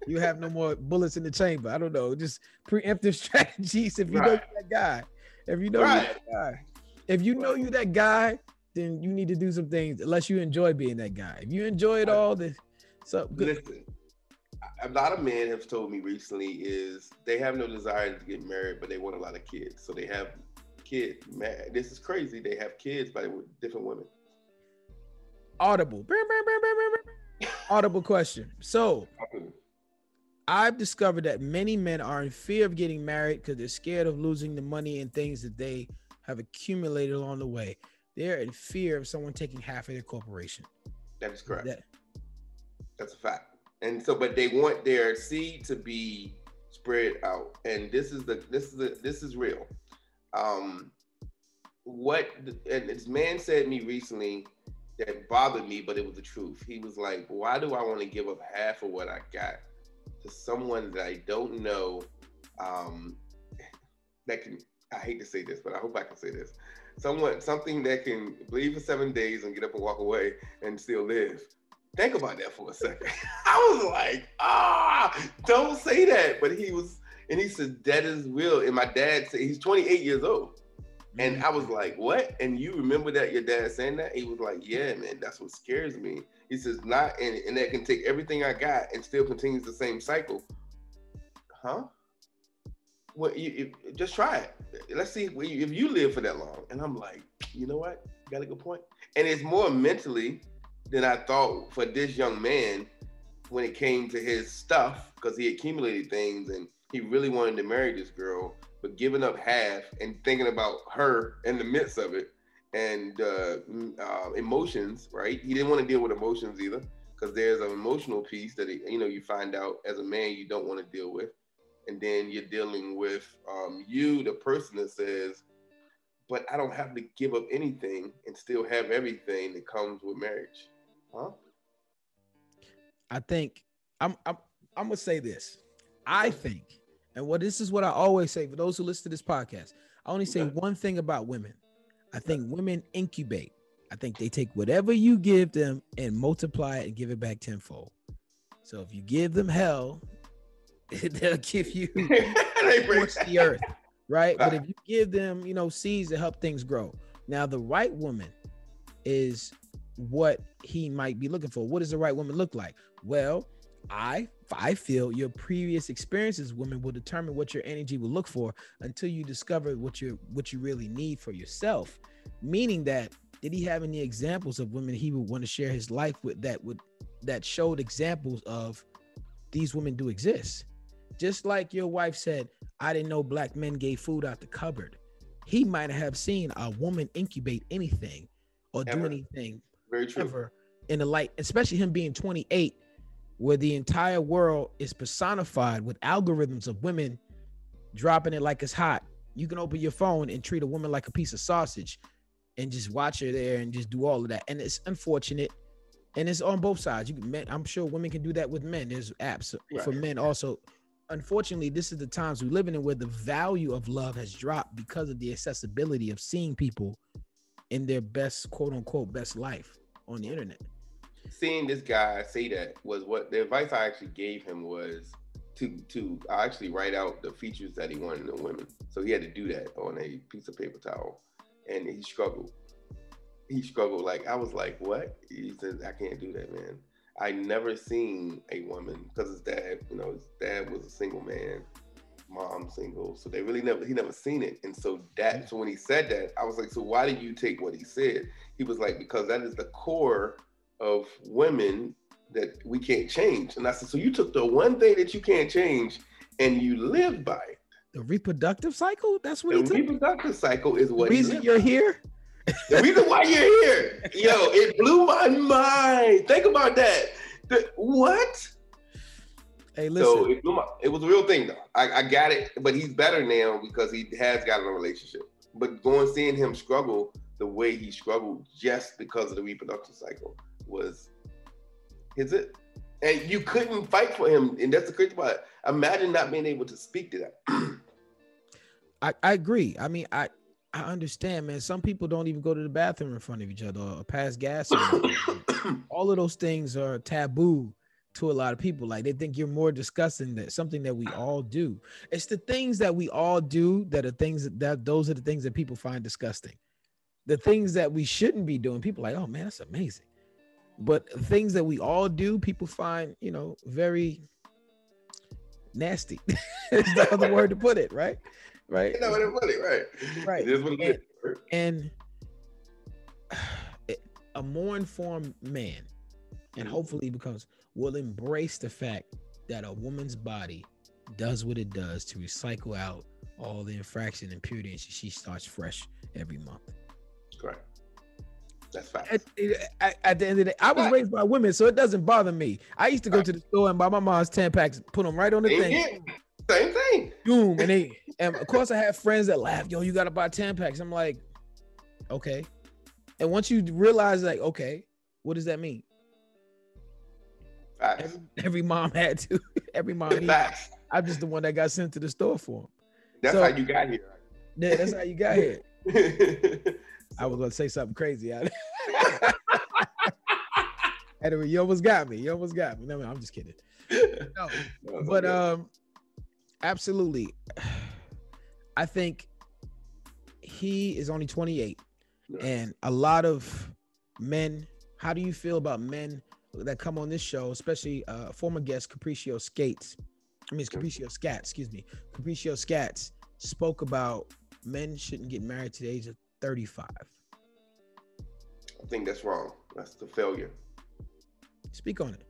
you have no more bullets in the chamber. I don't know. Just preemptive strategies. If you know you're that guy, if you know you're that guy, if you know you're that guy, then you need to do some things. Unless you enjoy being that guy. If you enjoy it all, then so good. Listen, a lot of men have told me recently is they have no desire to get married, but they want a lot of kids. So they have kids. Man, this is crazy. They have kids by different women. Audible. Audible question. So I've discovered that many men are in fear of getting married because they're scared of losing the money and things that they have accumulated along the way. They're in fear of someone taking half of their corporation. That is correct. That That's a fact. And so, but they want their seed to be spread out. And this is the this is the this is real. Um, what and this man said me recently that bothered me, but it was the truth. He was like, "Why do I want to give up half of what I got to someone that I don't know?" Um, that can I hate to say this, but I hope I can say this. Someone something that can bleed for seven days and get up and walk away and still live. Think about that for a second. I was like, ah, don't say that. But he was, and he said, that is real. And my dad said he's 28 years old. And mm. I was like, what? And you remember that your dad saying that? He was like, yeah, man, that's what scares me. He says, not, and, and that can take everything I got and still continues the same cycle. Huh? Well, you, you just try it. Let's see if you live for that long. And I'm like, you know what? You got a good point. And it's more mentally than I thought for this young man when it came to his stuff because he accumulated things and he really wanted to marry this girl but giving up half and thinking about her in the midst of it and uh, uh, emotions, right? He didn't want to deal with emotions either because there's an emotional piece that you know you find out as a man you don't want to deal with, and then you're dealing with um, you, the person that says, "But I don't have to give up anything and still have everything that comes with marriage." Huh? I think I'm I'm I'm gonna say this. I think and what this is what I always say for those who listen to this podcast. I only say one thing about women. I think women incubate. I think they take whatever you give them and multiply it and give it back tenfold. So if you give them hell, they'll give you the earth, right? But if you give them, you know, seeds to help things grow. Now the right woman is what he might be looking for. What does the right woman look like? Well, I I feel your previous experiences, women, will determine what your energy will look for until you discover what you what you really need for yourself. Meaning that did he have any examples of women he would want to share his life with that would that showed examples of these women do exist? Just like your wife said, I didn't know black men gave food out the cupboard. He might have seen a woman incubate anything or ever. do anything Very true. ever in the light, especially him being 28 where the entire world is personified with algorithms of women dropping it like it's hot. You can open your phone and treat a woman like a piece of sausage and just watch her there and just do all of that. And it's unfortunate. And it's on both sides. You can men, I'm sure women can do that with men. There's apps right. for men also. Unfortunately, this is the times we live in where the value of love has dropped because of the accessibility of seeing people in their best quote unquote best life on the internet seeing this guy say that was what the advice I actually gave him was to to actually write out the features that he wanted in women. So he had to do that on a piece of paper towel, and he struggled. He struggled like I was like, "What?" He says, "I can't do that, man." I never seen a woman because his dad, you know, his dad was a single man, mom single, so they really never he never seen it. And so that's when he said that, I was like, "So why did you take what he said?" He was like, "Because that is the core." Of women that we can't change. And I said, so you took the one thing that you can't change and you live by it. The reproductive cycle? That's what it is. the reproductive cycle is what the reason you're here. the reason why you're here. Yo, it blew my mind. Think about that. The, what? Hey, listen. So it, my, it was a real thing though. I, I got it, but he's better now because he has got a relationship. But going seeing him struggle the way he struggled just because of the reproductive cycle was is it and you couldn't fight for him and that's the crazy part. Imagine not being able to speak to that. I, I agree. I mean i i understand man. Some people don't even go to the bathroom in front of each other or pass gas all of those things are taboo to a lot of people. Like they think you're more disgusting than something that we all do. It's the things that we all do that are things that, that those are the things that people find disgusting. The things that we shouldn't be doing. People like oh man that's amazing but things that we all do, people find, you know, very nasty. Is the other word to put it, right? Right. You know what to put it, right? Right. It is what it and, and a more informed man, and mm-hmm. hopefully becomes will embrace the fact that a woman's body does what it does to recycle out all the infraction and impurity, and she, she starts fresh every month. Correct. That's fine. At, at, at, the end of the day, I was raised by women, so it doesn't bother me. I used to go to the store and buy my mom's Tampax, put them right on the Same thing. here. Same thing. Boom. And they and of course I have friends that laugh, yo, you gotta buy Tampax. I'm like, okay. And once you realize, like, okay, what does that mean? Facts. Every, every mom had to. every mom. I'm just the one that got sent to the store for them. That's So- how you got here. Yeah, that's how you got here. I was gonna say something crazy. I- anyway, you almost got me. You almost got me. No, no, I'm just kidding. No, but um, absolutely. I think he is only 28, and a lot of men. How do you feel about men that come on this show, especially uh, former guest Capriccio Skates? I mean, it's Capriccio Scats. Excuse me, Capriccio Scats spoke about men shouldn't get married to the age of 35. I think that's wrong. That's the failure. Speak on it.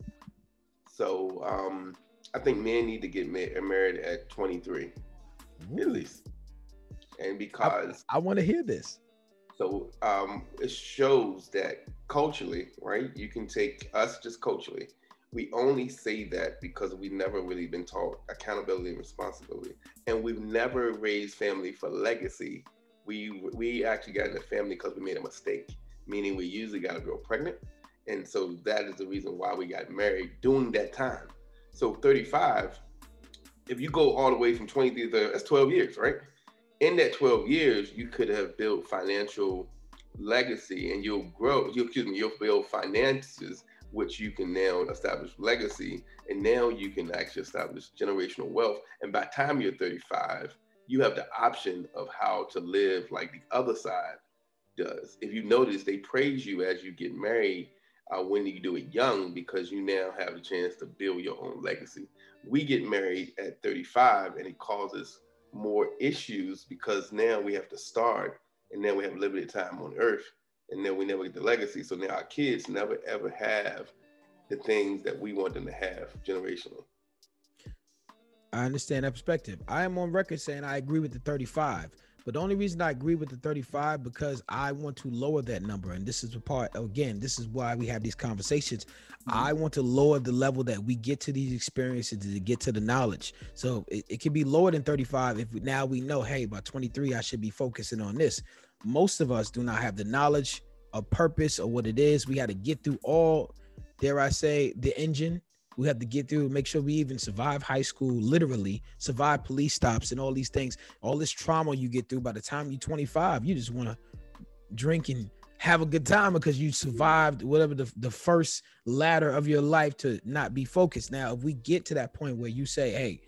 So um, I think men need to get married at 23 at Ooh, least, and because I want to hear this. so um, it shows that culturally, right? You can take us just culturally. We only say that because we've never really been taught accountability and responsibility, and we've never raised family for legacy. We we actually got in the family because we made a mistake, meaning we usually got a girl pregnant, and so that is the reason why we got married during that time. So 35, if you go all the way from 23 to that's 12 years, right? In that 12 years, you could have built financial legacy and you'll grow, you excuse me, you'll build finances which you can now establish legacy and now you can actually establish generational wealth. And by time you're 35, you have the option of how to live like the other side does. If you notice, they praise you as you get married uh, when you do it young because you now have a chance to build your own legacy. We get married at 35 and it causes more issues because now we have to start and now we have limited time on earth and then we never get the legacy. So now our kids never ever have the things that we want them to have generationally. I understand that perspective. I am on record saying I agree with the 35, but the only reason I agree with the 35 because I want to lower that number. And this is the part again, this is why we have these conversations. Mm-hmm. I want to lower the level that we get to these experiences to get to the knowledge. So it, it can be lower than 35 if we, now we know, hey, by 23, I should be focusing on this. Most of us do not have the knowledge of purpose or what it is. We had to get through all, dare I say, the engine we have to get through make sure we even survive high school literally survive police stops and all these things. All this trauma you get through by the time you're 25 you just want to drink and have a good time because you survived whatever the, the first ladder of your life to not be focused. Now if we get to that point where you say hey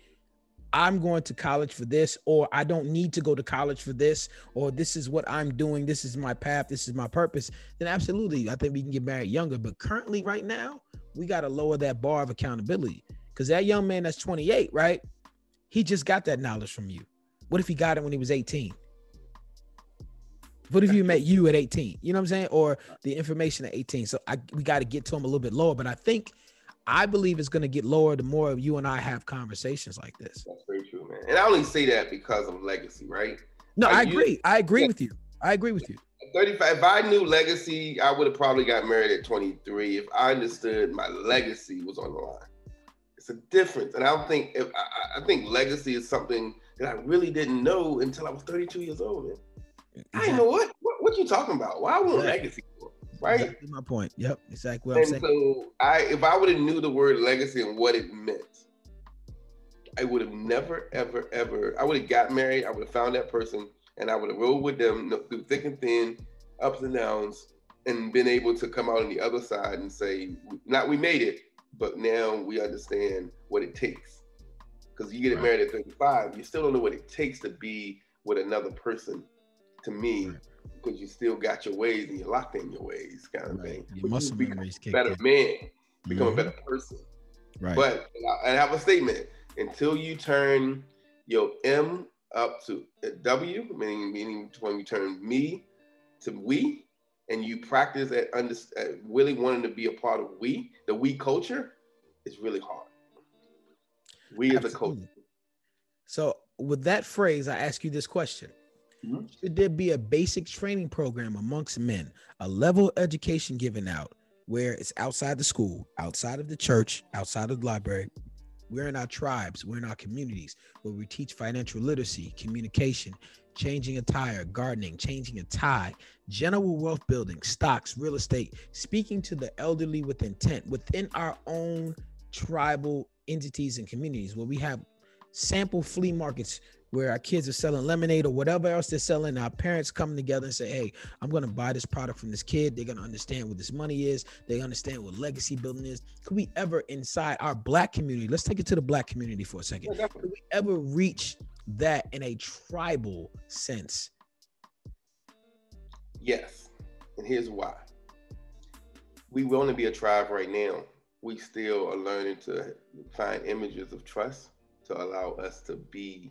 i'm going to college for this or i don't need to go to college for this or this is what i'm doing this is my path this is my purpose then absolutely i think we can get married younger. But currently right now we got to lower that bar of accountability. Because that young man that's 28 right? He just got that knowledge from you. What if he got it when he was 18 what if you met you at 18 you know what i'm saying? Or the information at 18 so I, we got to get to him a little bit lower but i think i believe it's going to get lower the more you and i have conversations like this. That's very true, man. And I only say that because of legacy, right? no Are i you- agree. I agree Yeah. with you. I agree with you 35, if I knew legacy, I would have probably got married at 23 if I understood my legacy was on the line. It's a difference. And I don't think if I, I- I think legacy is something that I really didn't know until I was 32 years old, man. I didn't know what, what what you talking about. Why I want Exactly. legacy for? Right? exactly my point yep exactly what i'm and saying so I if I would have knew the word legacy and what it meant, I would have never, ever, ever, I would have got married, I would have found that person, and I would have rolled with them through thick and thin, ups and downs, and been able to come out on the other side and say, not we made it, but now we understand what it takes. Because you get Right. married at 35, you still don't know what it takes to be with another person, to me, Right. because you still got your ways and you're locked in your ways, kind of right. thing. your But you memories a kick better in. man, become Mhm. a better person. right But and I, and I have a statement: until you turn your M up to W, meaning meaning when you turn me to we, and you practice at, under, at really wanting to be a part of we, the we culture, it's really hard. We as a culture. So, with that phrase, I ask you this question: Mm-hmm. Should there be a basic training program amongst men, a level education given out where it's outside the school, outside of the church, outside of the library? We're in our tribes, we're in our communities where we teach financial literacy, communication, changing a tire, gardening, changing a tie, general wealth building, stocks, real estate, speaking to the elderly with intent within our own tribal entities and communities where we have sample flea markets where our kids are selling lemonade or whatever else they're selling. Our parents come together and say, Hey, I'm going to buy this product from this kid. They're going to understand what this money is. They understand what legacy building is. Could we ever, inside our black community, let's take it to the black community for a second. Could we ever reach that in a tribal sense? Yes. And here's why. We want to be a tribe right now. We still are learning to find images of trust to allow us to be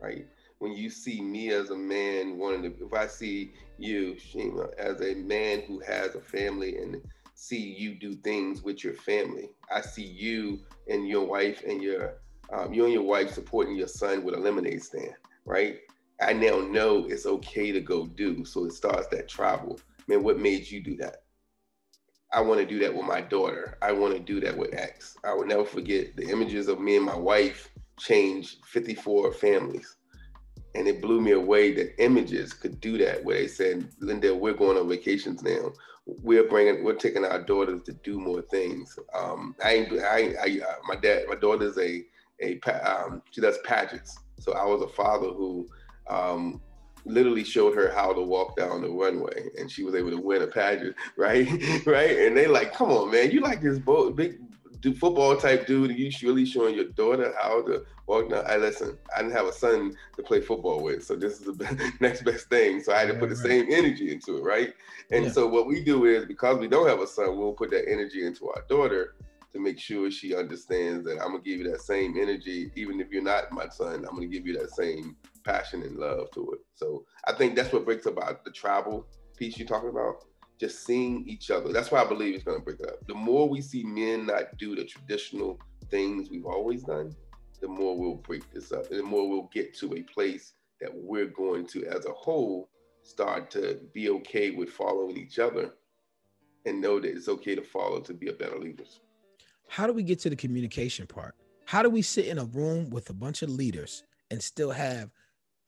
right? When you see me as a man wanting to, if I see you, Shima, as a man who has a family and see you do things with your family, I see you and your wife and your, um, you and your wife supporting your son with a lemonade stand, right? I now know it's okay to go do. So it starts that travel. Man, what made you do that? I want to do that with my daughter. I want to do that with X. I will never forget the images of me and my wife change 54 families. And it blew me away that images could do that, where they said, Linda, we're going on vacations now. We're bringing, we're taking our daughters to do more things. Um, I I, I, uh, my dad, my daughter's a, a, um, she does pageants. So I was a father who um, literally showed her how to walk down the runway and she was able to win a pageant right right and they like come on man you like this boat big do football type dude you really showing your daughter how to walk down i listen i didn't have a son to play football with so this is the next best thing so i had to put the same energy into it right and yeah. so what we do is because we don't have a son we'll put that energy into our daughter to make sure she understands that i'm gonna give you that same energy even if you're not my son i'm gonna give you that same passion and love to it. So I think that's what breaks about the travel piece you're talking about. Just seeing each other. That's why I believe it's going to break it up. The more we see men not do the traditional things we've always done, the more we'll break this up, and the more we'll get to a place that we're going to, as a whole, start to be okay with following each other, and know that it's okay to follow to be a better leaders. How do we get to the communication part? How do we sit in a room with a bunch of leaders and still have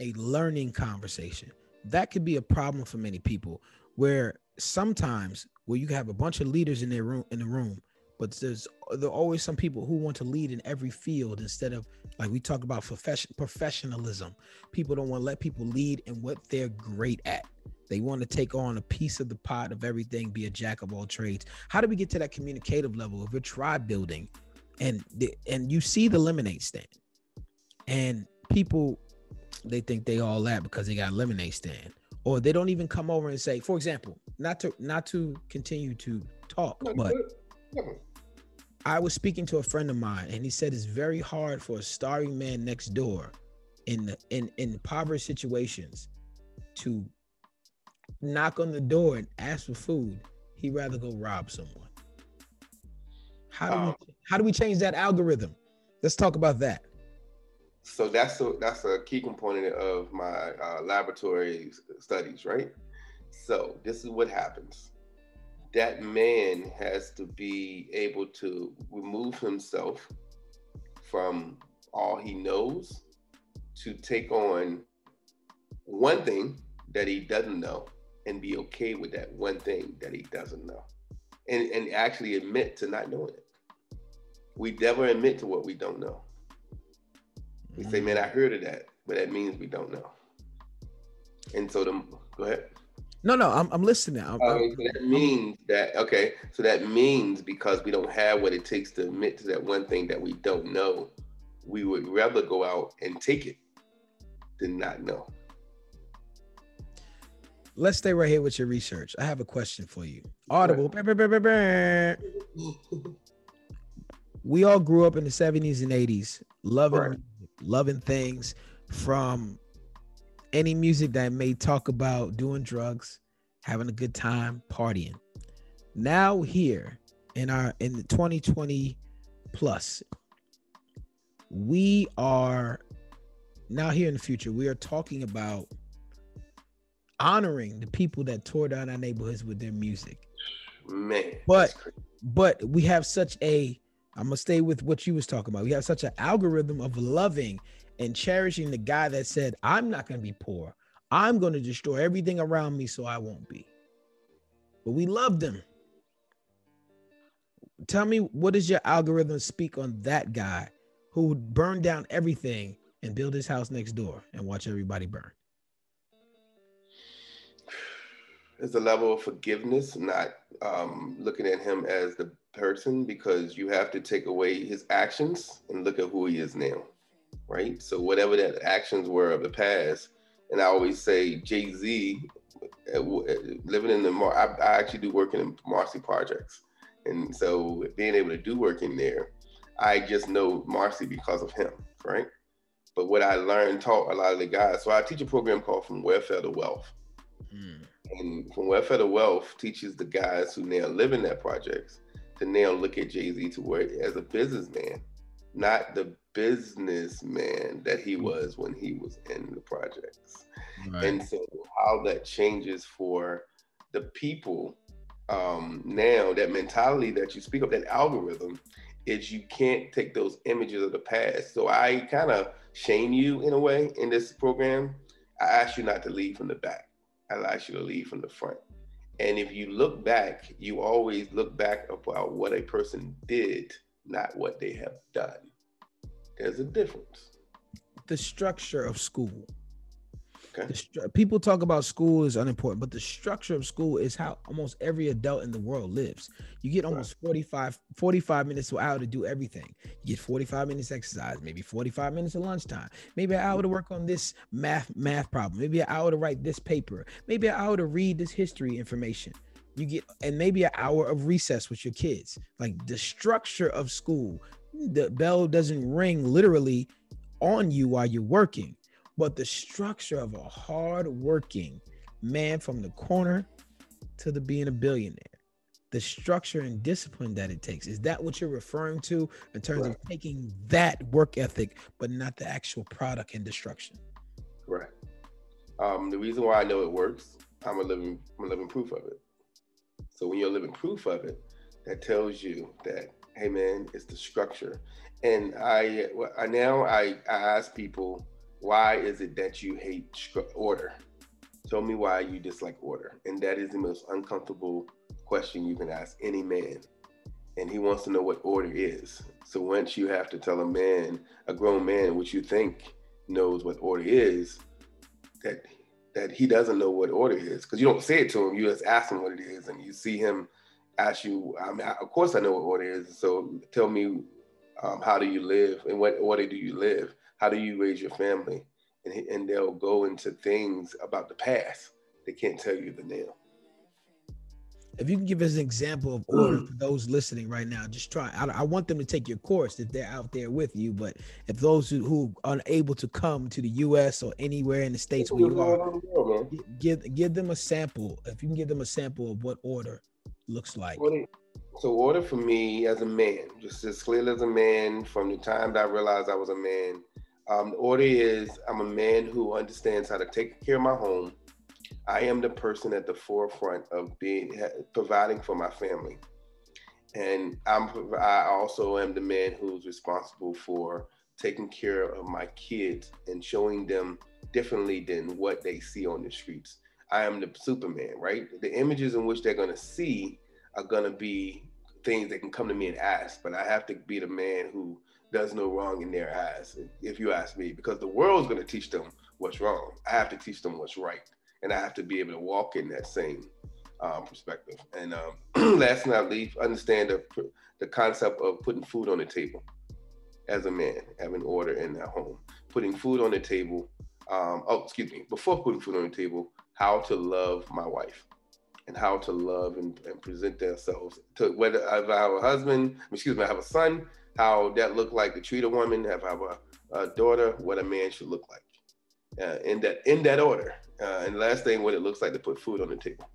a learning conversation. That could be a problem for many people where sometimes where you have a bunch of leaders in their room in the room, but there's there are always some people who want to lead in every field instead of like we talk about profession, professionalism. People don't want to let people lead in what they're great at. They want to take on a piece of the pot of everything, be a jack of all trades. How do we get to that communicative level of a tribe building? And the, and you see the lemonade stand, and people they think they all that because they got lemonade stand or they don't even come over and say for example not to not to continue to talk but i was speaking to a friend of mine and he said it's very hard for a starving man next door in the, in in impoverished situations to knock on the door and ask for food. He'd rather go rob someone. How do um, we how do we change that algorithm? Let's talk about that so that's a that's a key component of my uh, laboratory studies, right? So this is what happens. That man has to be able to remove himself from all he knows to take on one thing that he doesn't know and be okay with that one thing that he doesn't know and, and actually admit to not knowing it. We never admit to what we don't know. We say, man, I heard of that, but that means we don't know. And so the go ahead. No, no, I'm, I'm listening. I'm, oh, okay, so that means that okay. So that means because we don't have what it takes to admit to that one thing that we don't know, we would rather go out and take it than not know. Let's stay right here with your research. I have a question for you. Audible. we all grew up in the 70s and 80s, loving right loving things from any music that may talk about doing drugs, having a good time, partying. Now here in our in the 2020 plus, we are now here in the future, we are talking about honoring the people that tore down our neighborhoods with their music. Man, but but we have such a I'm gonna stay with what you was talking about. We have such an algorithm of loving and cherishing the guy that said, I'm not gonna be poor. I'm gonna destroy everything around me so I won't be. But we loved him. Tell me what does your algorithm speak on that guy who would burn down everything and build his house next door and watch everybody burn? It's a level of forgiveness, not um, looking at him as the person, because you have to take away his actions and look at who he is now, right? So whatever that actions were of the past, and I always say Jay Z, uh, uh, living in the Mar, I, I actually do work in Marcy projects, and so being able to do work in there, I just know Marcy because of him, right? But what I learned, taught a lot of the guys. So I teach a program called From Welfare to Wealth. Mm. And From Welfare to Wealth teaches the guys who now live in that projects to now look at Jay Z to work as a businessman, not the businessman that he mm-hmm. was when he was in the projects. Right. And so, how that changes for the people um, now, that mentality that you speak of, that algorithm, is you can't take those images of the past. So, I kind of shame you in a way in this program. I ask you not to lead from the back, I ask you to lead from the front. And if you look back, you always look back about what a person did, not what they have done. There's a difference. The structure of school. Okay. Stru- people talk about school is unimportant, but the structure of school is how almost every adult in the world lives. You get almost right. 45, 45 minutes to an hour to do everything. You get 45 minutes exercise, maybe 45 minutes of lunchtime, maybe an hour to work on this math math problem, maybe an hour to write this paper, maybe an hour to read this history information. You get and maybe an hour of recess with your kids. Like the structure of school, the bell doesn't ring literally on you while you're working but the structure of a hard-working man from the corner to the being a billionaire the structure and discipline that it takes is that what you're referring to in terms right. of taking that work ethic but not the actual product and destruction? Right. Um, the reason why i know it works i'm a living i'm a living proof of it. So when you're living proof of it that tells you that hey man it's the structure. And i, I now I, I ask people why is it that you hate order? Tell me why you dislike order. And that is the most uncomfortable question you can ask any man. And he wants to know what order is. So once you have to tell a man, a grown man, which you think knows what order is, that that he doesn't know what order is because you don't say it to him. You just ask him what it is, and you see him ask you. I mean, of course, I know what order is. So tell me, um, how do you live, and what order do you live? How do you raise your family? And, and they'll go into things about the past. They can't tell you the now. If you can give us an example of order mm. for those listening right now, just try. I, I, want them to take your course if they're out there with you. But if those who, who are unable to come to the U.S. or anywhere in the states where you are, give give them a sample. If you can give them a sample of what order looks like. So order for me as a man, just as clearly as a man, from the time that I realized I was a man, um, the order is I'm a man who understands how to take care of my home. I am the person at the forefront of being providing for my family, and I'm I also am the man who's responsible for taking care of my kids and showing them differently than what they see on the streets. I am the Superman, right? The images in which they're gonna see are gonna be things that can come to me and ask, but I have to be the man who does no wrong in their eyes, if you ask me, because the world's going to teach them what's wrong. I have to teach them what's right, and I have to be able to walk in that same um, perspective. And um, last but not least, understand the the concept of putting food on the table as a man, having order in that home, putting food on the table. Um, oh, excuse me, before putting food on the table, how to love my wife and how to love and, and present themselves to whether I have a husband, excuse me, I have a son, how that looked like to treat a woman, have, have a, a daughter, what a man should look like. Uh, in that in that order. Uh, and last thing, what it looks like to put food on the table.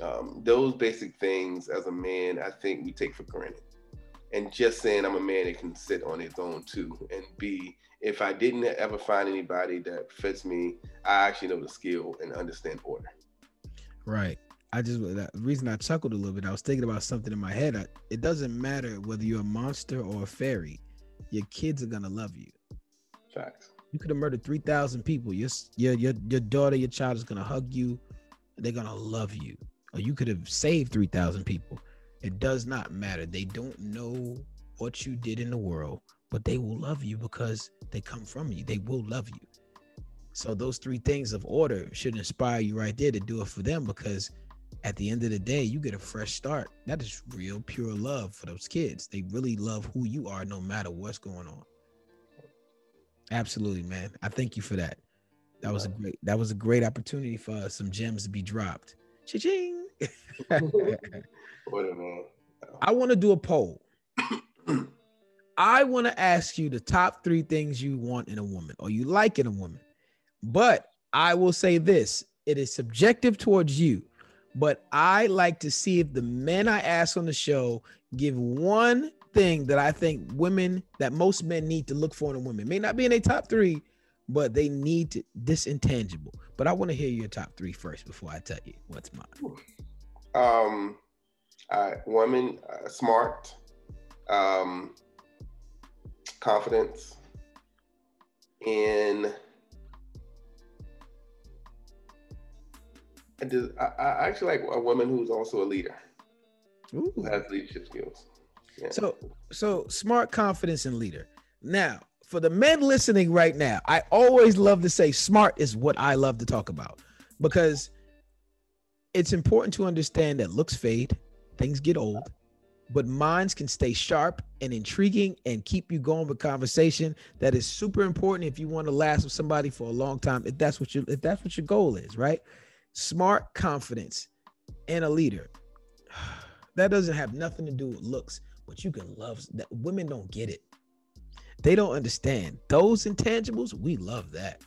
Um, those basic things, as a man, I think we take for granted. and just saying I'm a man that can sit on his own too, and be if I didn't ever find anybody that fits me, I actually know the skill and understand order. Right. I just the reason I chuckled a little bit. I was thinking about something in my head. I, it doesn't matter whether you're a monster or a fairy. Your kids are gonna love you. Facts. You could have murdered three thousand people. Your your your your daughter, your child is gonna hug you. They're gonna love you. Or you could have saved three thousand people. It does not matter. They don't know what you did in the world, but they will love you because they come from you. They will love you. So those three things of order should inspire you right there to do it for them because at the end of the day, you get a fresh start. That is real pure love for those kids. They really love who you are no matter what's going on. Absolutely, man. I thank you for that. That was a great that was a great opportunity for uh, some gems to be dropped. Cha-ching. I want to do a poll. I want to ask you the top three things you want in a woman or you like in a woman. But I will say this it is subjective towards you. But I like to see if the men I ask on the show give one thing that I think women, that most men need to look for in a woman. May not be in a top three, but they need to, this intangible. But I want to hear your top three first before I tell you what's mine. Um, uh, woman, uh, smart, um, confidence, and I, do, I, I actually like a woman who's also a leader, Ooh. who has leadership skills. Yeah. So, so smart, confidence, and leader. Now, for the men listening right now, I always love to say smart is what I love to talk about because it's important to understand that looks fade, things get old, but minds can stay sharp and intriguing and keep you going with conversation that is super important if you want to last with somebody for a long time if that's what you if that's what your goal is right smart confidence and a leader. That doesn't have nothing to do with looks but you can love that women don't get it. They don't understand. Those intangibles we love that.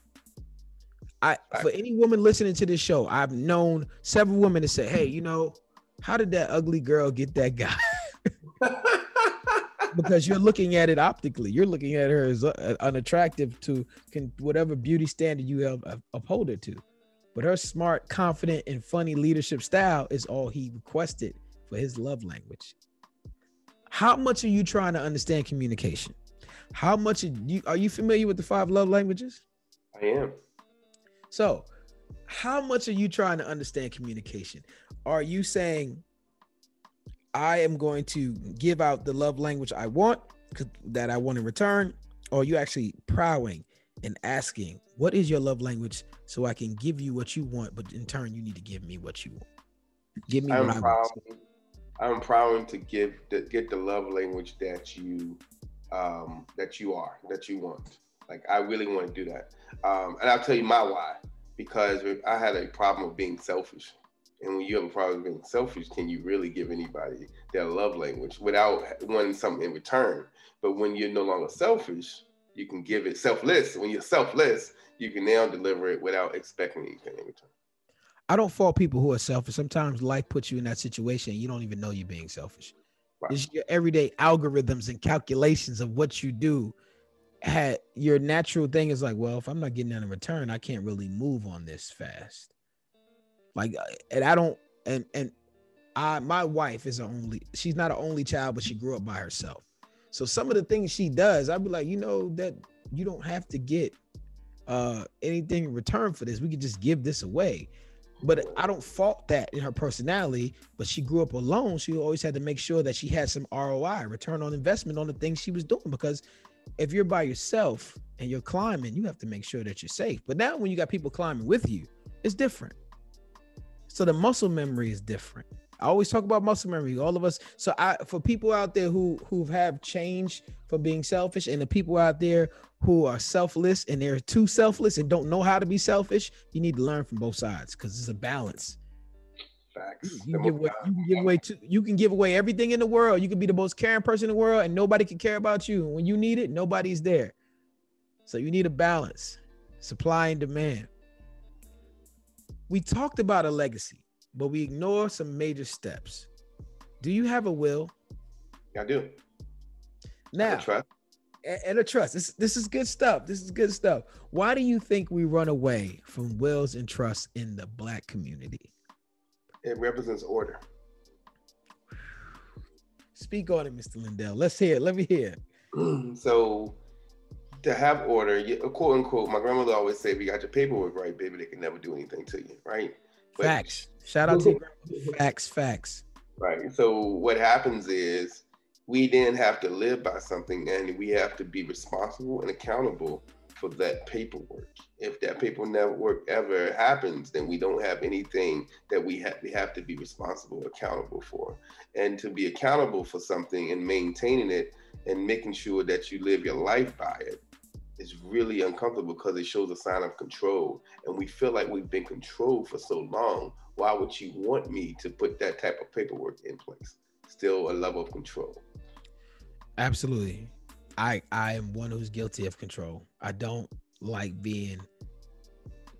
I for any woman listening to this show i've known several women to say hey you know how did that ugly girl get that guy? Because you're looking at it optically. You're looking at her as uh, unattractive to can whatever beauty standard you have uh, uphold her to. But her smart, confident, and funny leadership style is all he requested for his love language. How much are you trying to understand communication? How much are you are you familiar with the five love languages? I am. So, how much are you trying to understand communication? Are you saying I am going to give out the love language I want that I want in return, or are you actually prowling and asking, what is your love language so I can give you what you want, but in turn, you need to give me what you want. Give me I'm what proud, I want. I'm proud to give the, get the love language that you um, that you are that you want. Like I really want to do that, um, and I'll tell you my why. Because I had a problem of being selfish and when you have a problem of being selfish, can you really give anybody their love language without wanting something in return? But when you're no longer selfish, you can give it selfless. When you're selfless, you can now deliver it without expecting anything in return. I don't fault people who are selfish. Sometimes life puts you in that situation. You don't even know you're being selfish. It's your everyday algorithms and calculations of what you do. Had your natural thing is like, well, if I'm not getting that in return, I can't really move on this fast. Like, uh, and I don't, and and I, my wife is a only, she's not an only child, but she grew up by herself. So some of the things she does, I'd be like, you know, that you don't have to get uh anything in return for this. We could just give this away. But I don't fault that in her personality. But she grew up alone. She always had to make sure that she had some ROI, return on investment on the things she was doing. Because if you're by yourself and you're climbing, you have to make sure that you're safe. But now when you got people climbing with you, it's different. So the muscle memory is different. I always talk about muscle memory. All of us. So I for people out there who who have changed for being selfish, and the people out there who are selfless and they're too selfless and don't know how to be selfish, you need to learn from both sides because it's a balance. Facts. You, can give away, you can give away to, you can give away everything in the world. You can be the most caring person in the world, and nobody can care about you. When you need it, nobody's there. So you need a balance, supply and demand we talked about a legacy, but we ignore some major steps. Do you have a will? I do. Now, trust. and a trust. This this is good stuff. This is good stuff. Why do you think we run away from wills and trusts in the black community? It represents order. Speak on it, Mr. Lindell. Let's hear it. Let me hear it. so to have order, you- quote unquote, my grandmother always said, if you got your paperwork right, baby, they can never do anything to you, right? But- Facts. Shout out to facts. Facts. Right. So what happens is we then have to live by something and we have to be responsible and accountable for that paperwork. If that paperwork ever happens, then we don't have anything that we have we have to be responsible, accountable for. And to be accountable for something and maintaining it and making sure that you live your life by it is really uncomfortable because it shows a sign of control. And we feel like we've been controlled for so long. Why would you want me to put that type of paperwork in place? Still a level of control. Absolutely. I I am one who's guilty of control. I don't like being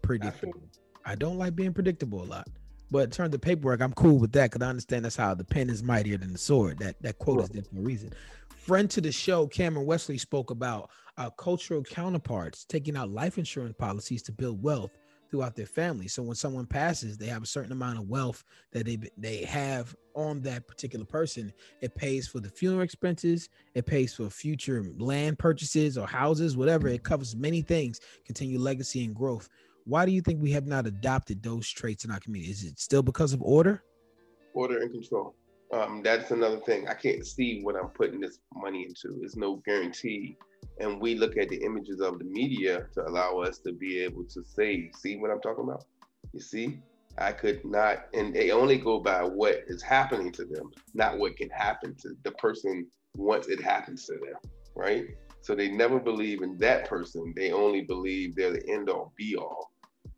predictable. I don't like being predictable a lot. But in terms of paperwork, I'm cool with that because I understand that's how the pen is mightier than the sword. That that quote is there for a reason. Friend to the show, Cameron Wesley spoke about our cultural counterparts taking out life insurance policies to build wealth throughout their family. So when someone passes, they have a certain amount of wealth that they they have on that particular person. It pays for the funeral expenses, it pays for future land purchases or houses, whatever. It covers many things, continue legacy and growth. Why do you think we have not adopted those traits in our community? Is it still because of order? order and control. Um, that's another thing. I can't see what I'm putting this money into. There's no guarantee. And we look at the images of the media to allow us to be able to say, see what I'm talking about? You see? I could not, and they only go by what is happening to them, not what can happen to the person once it happens to them, right? So they never believe in that person. They only believe they're the end all be all,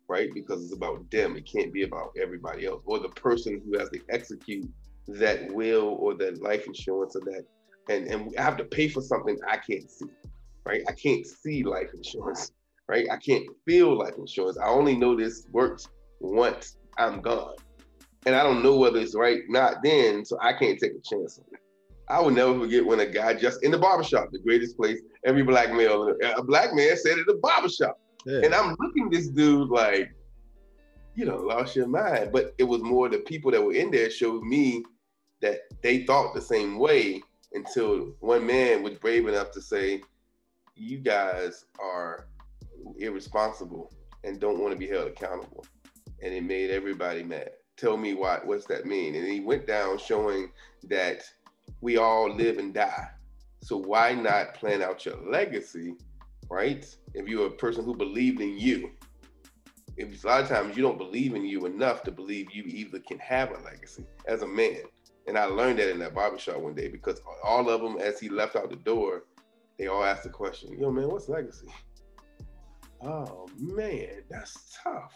right? Because it's about them. It can't be about everybody else or the person who has to execute that will or that life insurance or that. And, and I have to pay for something I can't see, right? I can't see life insurance, right? I can't feel life insurance. I only know this works once I'm gone. And I don't know whether it's right, not then, so I can't take a chance on it. I will never forget when a guy just in the barbershop, the greatest place, every black male, a black man said at the barbershop. And I'm looking this dude like, you know, lost your mind. But it was more the people that were in there showed me that they thought the same way until one man was brave enough to say, you guys are irresponsible and don't want to be held accountable. And it made everybody mad. Tell me why, what's that mean? And he went down showing that we all live and die. So why not plan out your legacy, right? If you're a person who believed in you, if a lot of times you don't believe in you enough to believe you either can have a legacy as a man. And I learned that in that barbershop one day because all of them, as he left out the door, they all asked the question, yo man, what's legacy? Oh man, that's tough.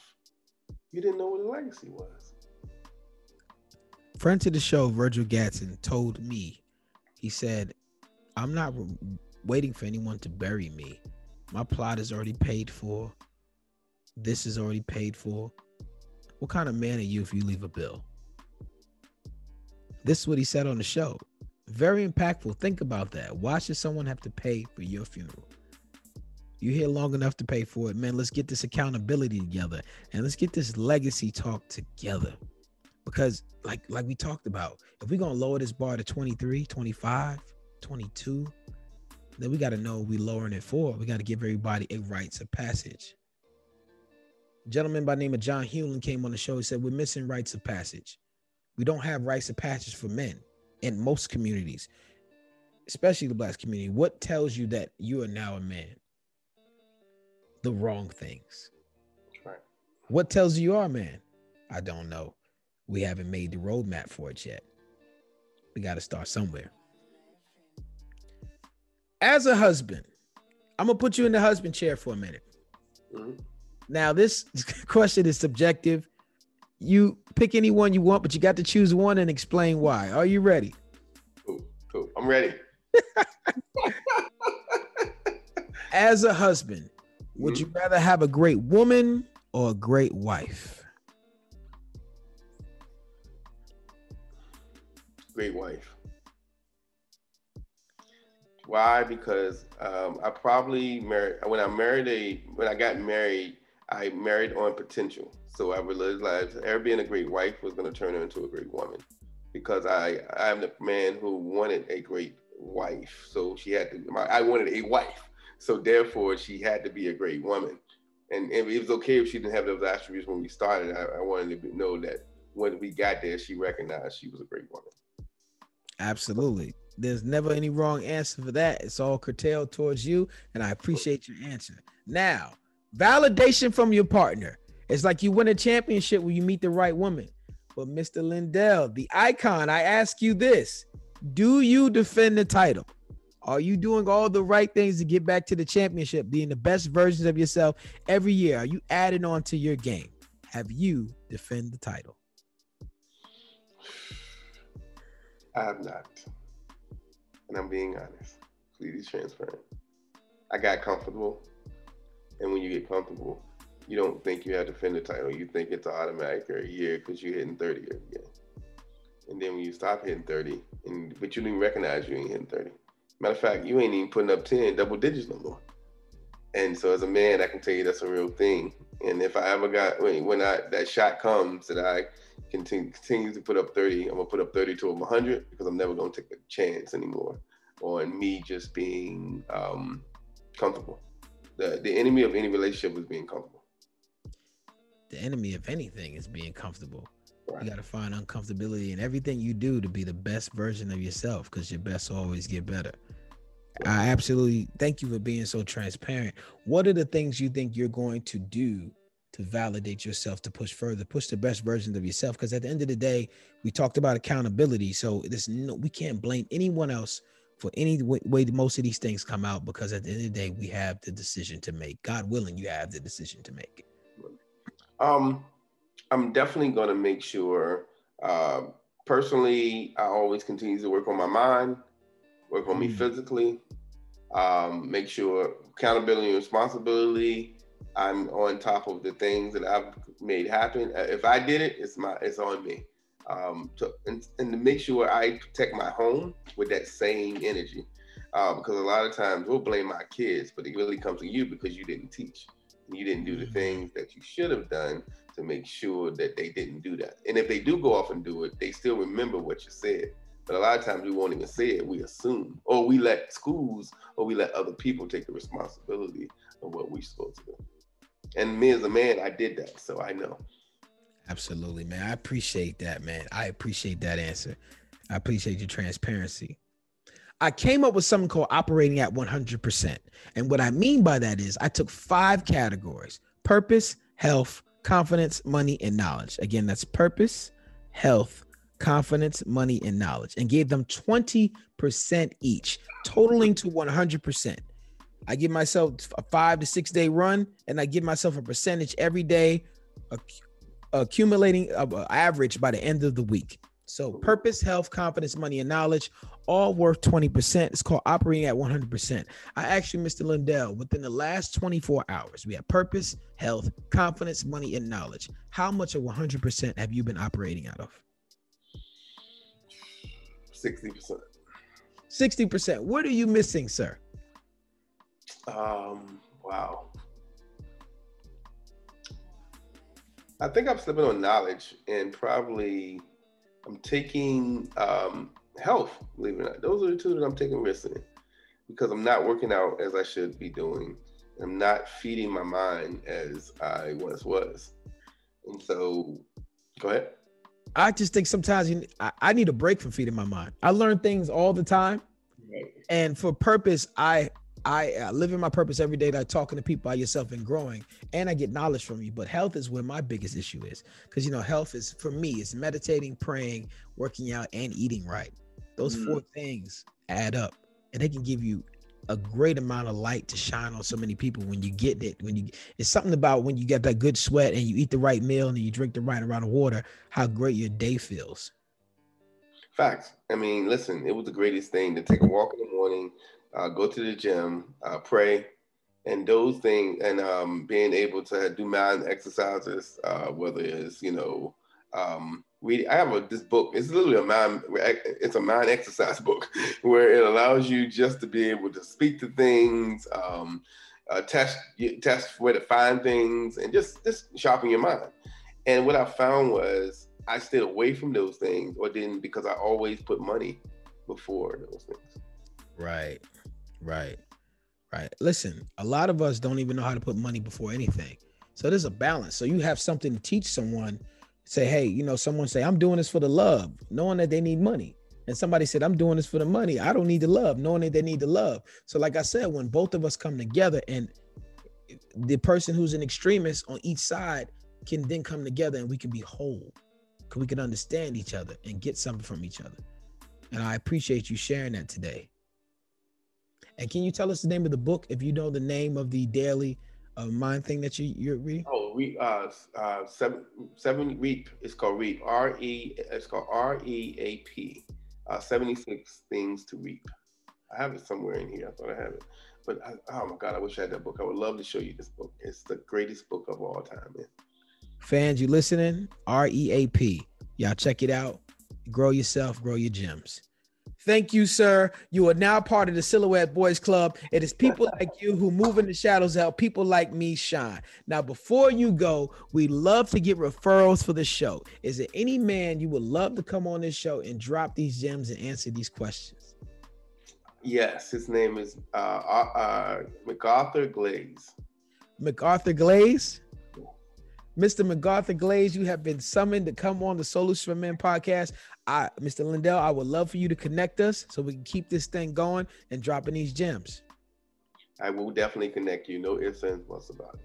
You didn't know what a legacy was. Friend to the show, Virgil Gatson, told me, he said, I'm not re- waiting for anyone to bury me. My plot is already paid for. This is already paid for. What kind of man are you if you leave a bill? This is what he said on the show. Very impactful. Think about that. Why should someone have to pay for your funeral? You here long enough to pay for it, man. Let's get this accountability together and let's get this legacy talk together because like like we talked about if we're gonna lower this bar to 23 25 22 then we got to know we lowering it for we got to give everybody a rites of passage a gentleman by the name of john hewlin came on the show he said we're missing rites of passage we don't have rites of passage for men in most communities especially the black community what tells you that you are now a man the wrong things Right. what tells you you are a man i don't know we haven't made the roadmap for it yet. We got to start somewhere. As a husband, I'm gonna put you in the husband chair for a minute. Mhm. Now, this question is subjective. You pick any one you want, but you got to choose one and explain why. Are you ready? Cool, cool. I'm ready. As a husband, would you rather have a great woman or a great wife? Great wife. Why? Because um, I probably married when I married a when I got married, I married on potential. So I realized her being a great wife was going to turn her into a great woman, because I I'm the man who wanted a great wife. So she had to. I wanted a wife. So therefore, she had to be a great woman. And, and it was okay if she didn't have those attributes when we started. I, I wanted to know that when we got there, she recognized she was a great woman. Absolutely. There's never any wrong answer for that. It's all curtailed towards you, and I appreciate your answer. Now, validation from your partner. It's like you win a championship when you meet the right woman. But Mr. Lindell, the icon, I ask you this: Do you defend the title? Are you doing all the right things to get back to the championship, being the best versions of yourself every year? Are you adding on to your game? Have you defend the title? I have not. And I'm being honest, completely transparent. I got comfortable. And when you get comfortable, you don't think you have to defend the title. You think it's automatic every year because you're hitting 30 every year. And then when you stop hitting 30, and but you didn't recognize you ain't hitting 30. Matter of fact, you ain't even putting up 10 double digits no more. And so as a man, I can tell you that's a real thing. And if I ever got when when I that shot comes that I continue continue to put up 30, I'm gonna put up 30 to 100 because I'm never gonna take a chance anymore on me just being um, comfortable. The the enemy of any relationship is being comfortable. The enemy of anything is being comfortable. Right. You got to find uncomfortability in everything you do to be the best version of yourself because your best always get better. I absolutely thank you for being so transparent. What are the things you think you're going to do to validate yourself to push further, push the best versions of yourself? Because at the end of the day, we talked about accountability. So this no, we can't blame anyone else for any way, way most of these things come out because at the end of the day, we have the decision to make. God willing, you have the decision to make. Um, I'm definitely going to make sure. Uh, personally, I always continue to work on my mind, work on mm. me physically, um, make sure accountability and responsibility. I'm on top of the things that I've made happen. Uh, if I did it, it's my it's on me. Um, to, and, and to make sure I protect my home with that same energy, uh, because a lot of times we'll blame my kids, but it really comes to you because you didn't teach, you didn't do the mm. things that you should have done to make sure that they didn't do that. And if they do go off and do it, they still remember what you said. But a lot of times we won't even say it. We assume, or we let schools, or we let other people take the responsibility of what we're supposed to do. And me as a man, I did that, so I know. Absolutely, man. I appreciate that, man. I appreciate that answer. I appreciate your transparency. I came up with something called operating at 100%. And what I mean by that is I took five categories purpose, health, confidence, money, and knowledge. Again, that's purpose, health, confidence, money, and knowledge, and gave them 20% each, totaling to 100%. I give myself a five to six day run, and I give myself a percentage every day, accumulating uh, average by the end of the week. So, purpose, health, confidence, money, and knowledge, all worth 20%. It's called operating at 100%. I asked you, Mr. Lindell, within the last 24 hours, we have purpose, health, confidence, money, and knowledge. How much of 100% have you been operating out of? 60%. 60%. What are you missing, sir? Um, wow. I think I'm slipping on knowledge and probably I'm taking um, health, believe it or not. Those are the two that I'm taking risks in because I'm not working out as I should be doing. I'm not feeding my mind as I once was. And so, go ahead. I just think sometimes you, I, I need a break from feeding my mind. I learn things all the time. Right. And for purpose, I I uh, live in my purpose every day like talking to people by yourself and growing, and I get knowledge from you. But health is where my biggest issue is because you know health is for me it's meditating, praying, working out, and eating right. Those mm. four things add up, and they can give you a great amount of light to shine on so many people when you get it. When you it's something about when you get that good sweat and you eat the right meal and you drink the right amount of water, how great your day feels. Facts. I mean, listen, it was the greatest thing to take a walk in the morning uh, go to the gym, uh, pray, and those things, and um, being able to do mind exercises, uh, whether it's you know um, we I have a, this book. It's literally a mind. It's a mind exercise book where it allows you just to be able to speak to things, um, uh, test test where to find things, and just just sharpen your mind. And what I found was I stayed away from those things, or didn't because I always put money before those things. Right, right, right. Listen, a lot of us don't even know how to put money before anything. So there's a balance. So you have something to teach someone say, hey, you know, someone say, I'm doing this for the love, knowing that they need money. And somebody said, I'm doing this for the money. I don't need the love, knowing that they need the love. So, like I said, when both of us come together and the person who's an extremist on each side can then come together and we can be whole, we can understand each other and get something from each other. And I appreciate you sharing that today. And can you tell us the name of the book if you know the name of the daily uh, mind thing that you you're reading? Oh, we uh uh seven seven reap. It's called reap. R E. It's called R E A P. Uh, seventy six things to reap. I have it somewhere in here. I thought I have it, but I, oh my god, I wish I had that book. I would love to show you this book. It's the greatest book of all time, man. Fans, you listening? R E A P. Y'all check it out. Grow yourself. Grow your gems. Thank you, sir. You are now part of the Silhouette Boys Club. It is people like you who move in the shadows help people like me shine. Now, before you go, we love to get referrals for the show. Is there any man you would love to come on this show and drop these gems and answer these questions? Yes, his name is uh, uh, uh MacArthur Glaze. MacArthur Glaze? Mr. MacArthur Glaze, you have been summoned to come on the Solution for Men podcast. I, Mr. Lindell, I would love for you to connect us so we can keep this thing going and dropping these gems. I will definitely connect you. No ifs and buts about it.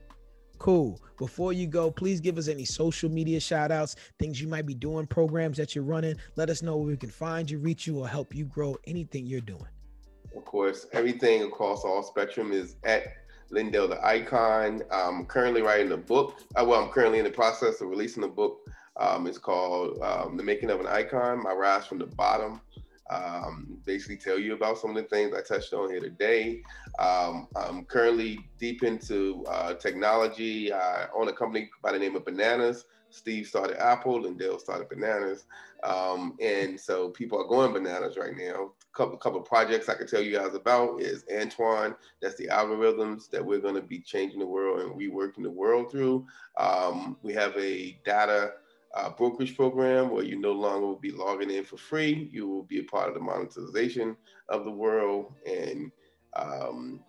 Cool. Before you go, please give us any social media shout outs, things you might be doing, programs that you're running. Let us know where we can find you, reach you, or help you grow anything you're doing. Of course, everything across all spectrum is at Lindell the Icon. I'm currently writing a book. Uh, well, I'm currently in the process of releasing a book. Um, it's called um, The Making of an Icon, My Rise from the Bottom. Um, basically tell you about some of the things I touched on here today. Um, I'm currently deep into uh, technology. I own a company by the name of Bananas. Steve started Apple and Dale started Bananas. Um, and so people are going bananas right now couple couple of projects I can tell you guys about is Antoine. That's the algorithms that we're going to be changing the world and reworking the world through. Um, we have a data uh, brokerage program where you no longer will be logging in for free. You will be a part of the monetization of the world. And um,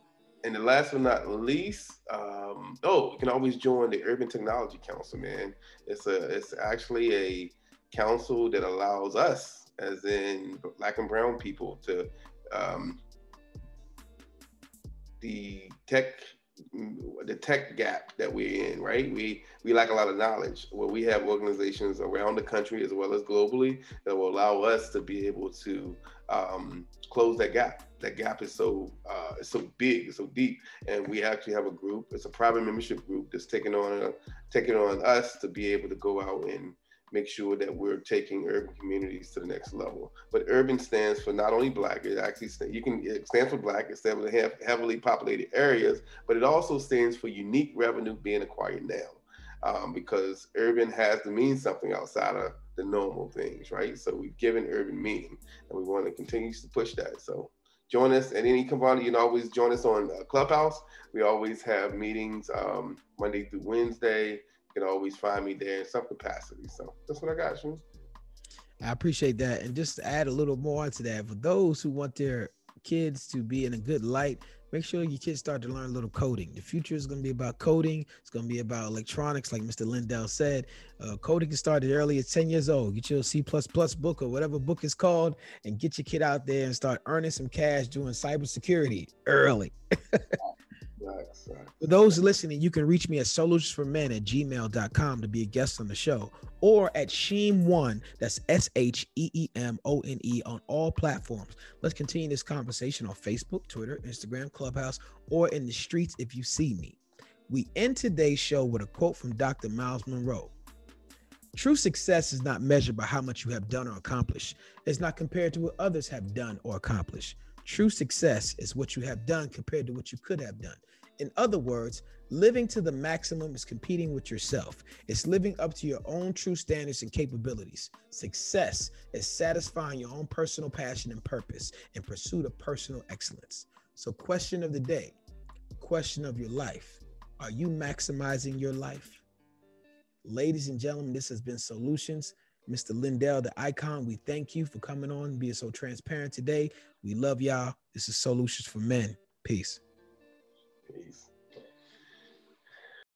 and the last but not least, um, oh, you can always join the Urban Technology Council, man. It's a it's actually a council that allows us as in black and brown people, to um, the tech the tech gap that we're in, right? We we lack a lot of knowledge. Well, we have organizations around the country as well as globally that will allow us to be able to um, close that gap. That gap is so uh, so big, so deep, and we actually have a group. It's a private membership group that's taking on taking on us to be able to go out and make sure that we're taking urban communities to the next level. But urban stands for not only black, it actually you can it stands for black, it stands for heavily populated areas, but it also stands for unique revenue being acquired now. Um, because urban has to mean something outside of the normal things, right? So we've given urban meaning and we want to continue to push that. So join us at any component. You can always join us on uh, Clubhouse. We always have meetings um, Monday through Wednesday can always find me there in some capacity. So that's what I got, you. I appreciate that. And just to add a little more to that, for those who want their kids to be in a good light, make sure your kids start to learn a little coding. The future is going to be about coding. It's going to be about electronics, like Mr. Lindell said. Uh, coding can start as early as 10 years old. Get your C++ book or whatever book is called and get your kid out there and start earning some cash doing cybersecurity early. For those listening, you can reach me at solutionsformen at gmail.com to be a guest on the show or at Sheem1, that's S H E E M O N E, on all platforms. Let's continue this conversation on Facebook, Twitter, Instagram, Clubhouse, or in the streets if you see me. We end today's show with a quote from Dr. Myles Munroe. True success is not measured by how much you have done or accomplished. It's not compared to what others have done or accomplished. True success is what you have done compared to what you could have done. In other words, living to the maximum is competing with yourself. It's living up to your own true standards and capabilities. Success is satisfying your own personal passion and purpose in pursuit of personal excellence. So, question of the day, question of your life are you maximizing your life? Ladies and gentlemen, this has been Solutions. Mr. Lindell, the icon, we thank you for coming on, being so transparent today. We love y'all. This is Solutions for Men. Peace. Peace.